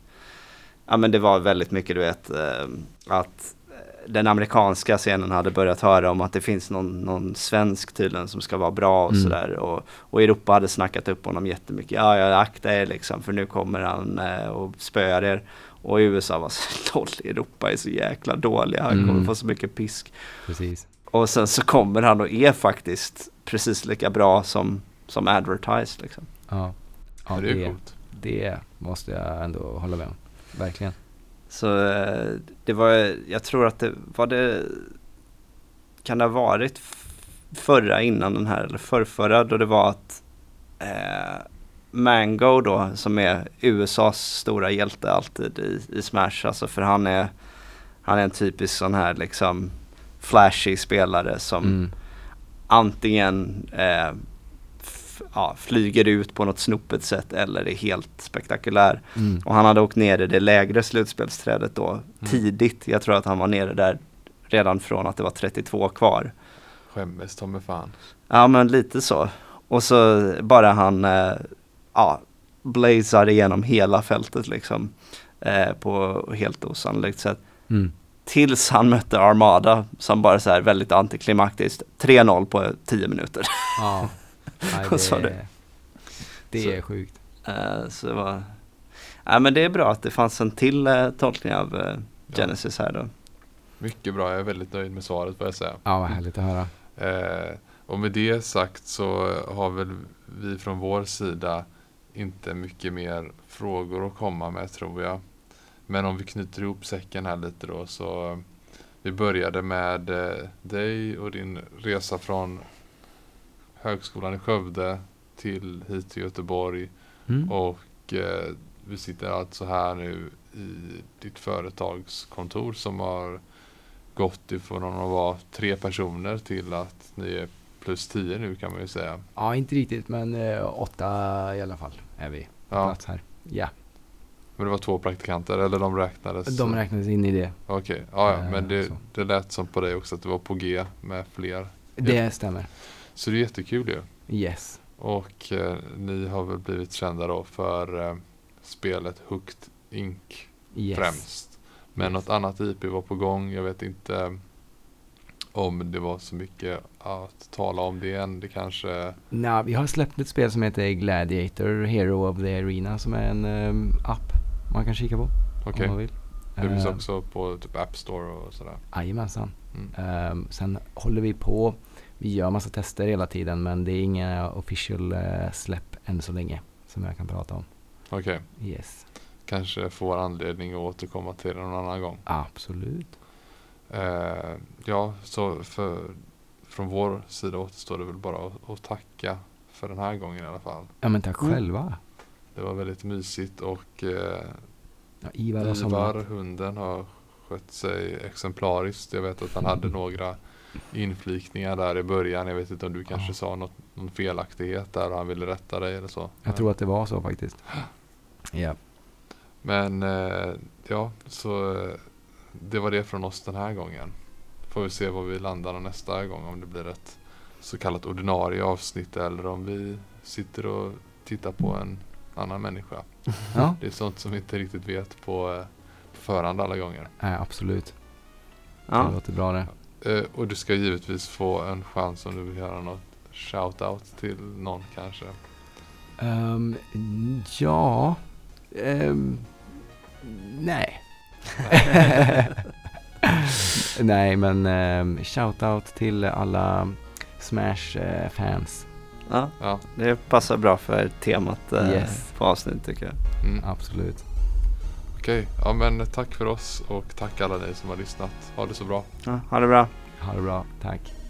Ja men det var väldigt mycket du vet eh, att eh, den amerikanska scenen hade börjat höra om att det finns någon, någon svensk tydligen som ska vara bra och
Mm.
sådär. Och, och Europa hade snackat upp honom jättemycket. Ja, ja akta er liksom för nu kommer han eh, och spöar er. Och i USA var så LOL, Europa är så jäkla dåliga. Han kommer
Mm.
få så mycket pisk.
Precis.
Och sen så kommer han och är faktiskt precis lika bra som, som advertised liksom.
Ja. ja
det
det måste jag ändå hålla med om. Verkligen.
Så eh, det var, jag tror att det var det, kan det ha varit förra innan den här eller förrförra då det var att eh, Mango då som är USAs stora hjälte alltid i, i Smash. Alltså för han är, han är en typisk sån här liksom flashy spelare som
Mm.
antingen eh, ja, flyger ut på något snopet sätt eller är helt spektakulär.
Mm.
Och han hade åkt ner i det lägre slutspelsträdet då
Mm.
tidigt. Jag tror att han var nere där redan från att det var 32 kvar.
Skämmes ta fan.
Ja men lite så. Och så bara han eh, ja, blazar igenom hela fältet liksom. Eh, på helt osannolikt sätt.
Mm.
Tills han mötte Armada som bara så här väldigt antiklimaktiskt. 3-0 på 10 minuter.
Ja. Nej,
Vad sa
det, det
Så-
är sjukt.
Eh, så det var... Ja men det är bra att det fanns en till eh, tolkning av eh,
Ja.
Genesis här då.
Mycket bra, jag är väldigt nöjd med svaret får jag säga.
Ja, vad härligt att höra.
Eh, och med det sagt så har väl vi från vår sida inte mycket mer frågor att komma med tror jag. Men om vi knyter ihop säcken här lite då så vi började med eh, dig och din resa från Högskolan i Skövde till hit till Göteborg
Mm.
och eh, vi sitter alltså här nu i ditt företagskontor som har gått ifrån att vara tre personer till att ni är plus tio nu kan man ju säga.
Ja, inte riktigt, men eh, åtta i alla fall är vi på
Ja,
plats här. Ja,
men det var två praktikanter eller de räknades?
de räknades in i det.
Okej, ja, ja,
Eh,
men det,
så.
det lät som på dig också att det var på G med fler.
Det stämmer.
Så det är jättekul ju.
Yes.
Och eh, ni har väl blivit kända då för eh, spelet Hooked Inc.
yes.
främst. Men något annat IP var på gång. Jag vet inte om det var så mycket att tala om det än. Det kanske...
Nej, vi har släppt ett spel som heter Gladiator Hero of the Arena som är en ehm, app man kan kika på
Okej.
om man vill.
Det finns
Eh,
också på typ App Store och sådär.
Jajamensan.
Mm.
Ehm, sen håller vi på, vi gör massa tester hela tiden men det är inga official eh, släpp än så länge som jag kan prata om.
Okej.
Yes,
Kanske får anledning att återkomma till det någon annan gång.
absolut.
Eh, ja, så för, från vår sida återstår det väl bara att, att tacka för den här gången i alla fall.
Ja men tack
Mm.
själva.
Det var väldigt mysigt och eh,
Ja, Ivar
Ivar, hunden, har skött sig exemplariskt. Jag vet att han hade några inflikningar där i början. Jag vet inte om du kanske
Ja.
sa något, någon felaktighet där och han ville rätta dig eller så.
Jag tror att det var så faktiskt. Ja.
Men eh, ja, så eh, det var det från oss den här gången. Får vi se var vi landar nästa gång om det blir ett så kallat ordinarie avsnitt eller om vi sitter och tittar på en annan människa.
ja,
Det är sånt som vi inte riktigt vet på, eh, på förhand alla gånger.
nej, absolut. Det
Ja.
låter bra det.
Eh, och du ska givetvis få en chans om du vill göra något shout-out till någon kanske.
Ehm, ja, ehm, nej. nej, men um, shout-out till alla Smash-fans.
ja,
Ja,
det passar bra för temat eh,
Yes.
på avsnitt tycker jag.
mm.
Absolut.
Okej. Ja men tack för oss och tack alla ni som har lyssnat. Ha det så bra.
Ja, ha det bra.
Ha det bra. Tack.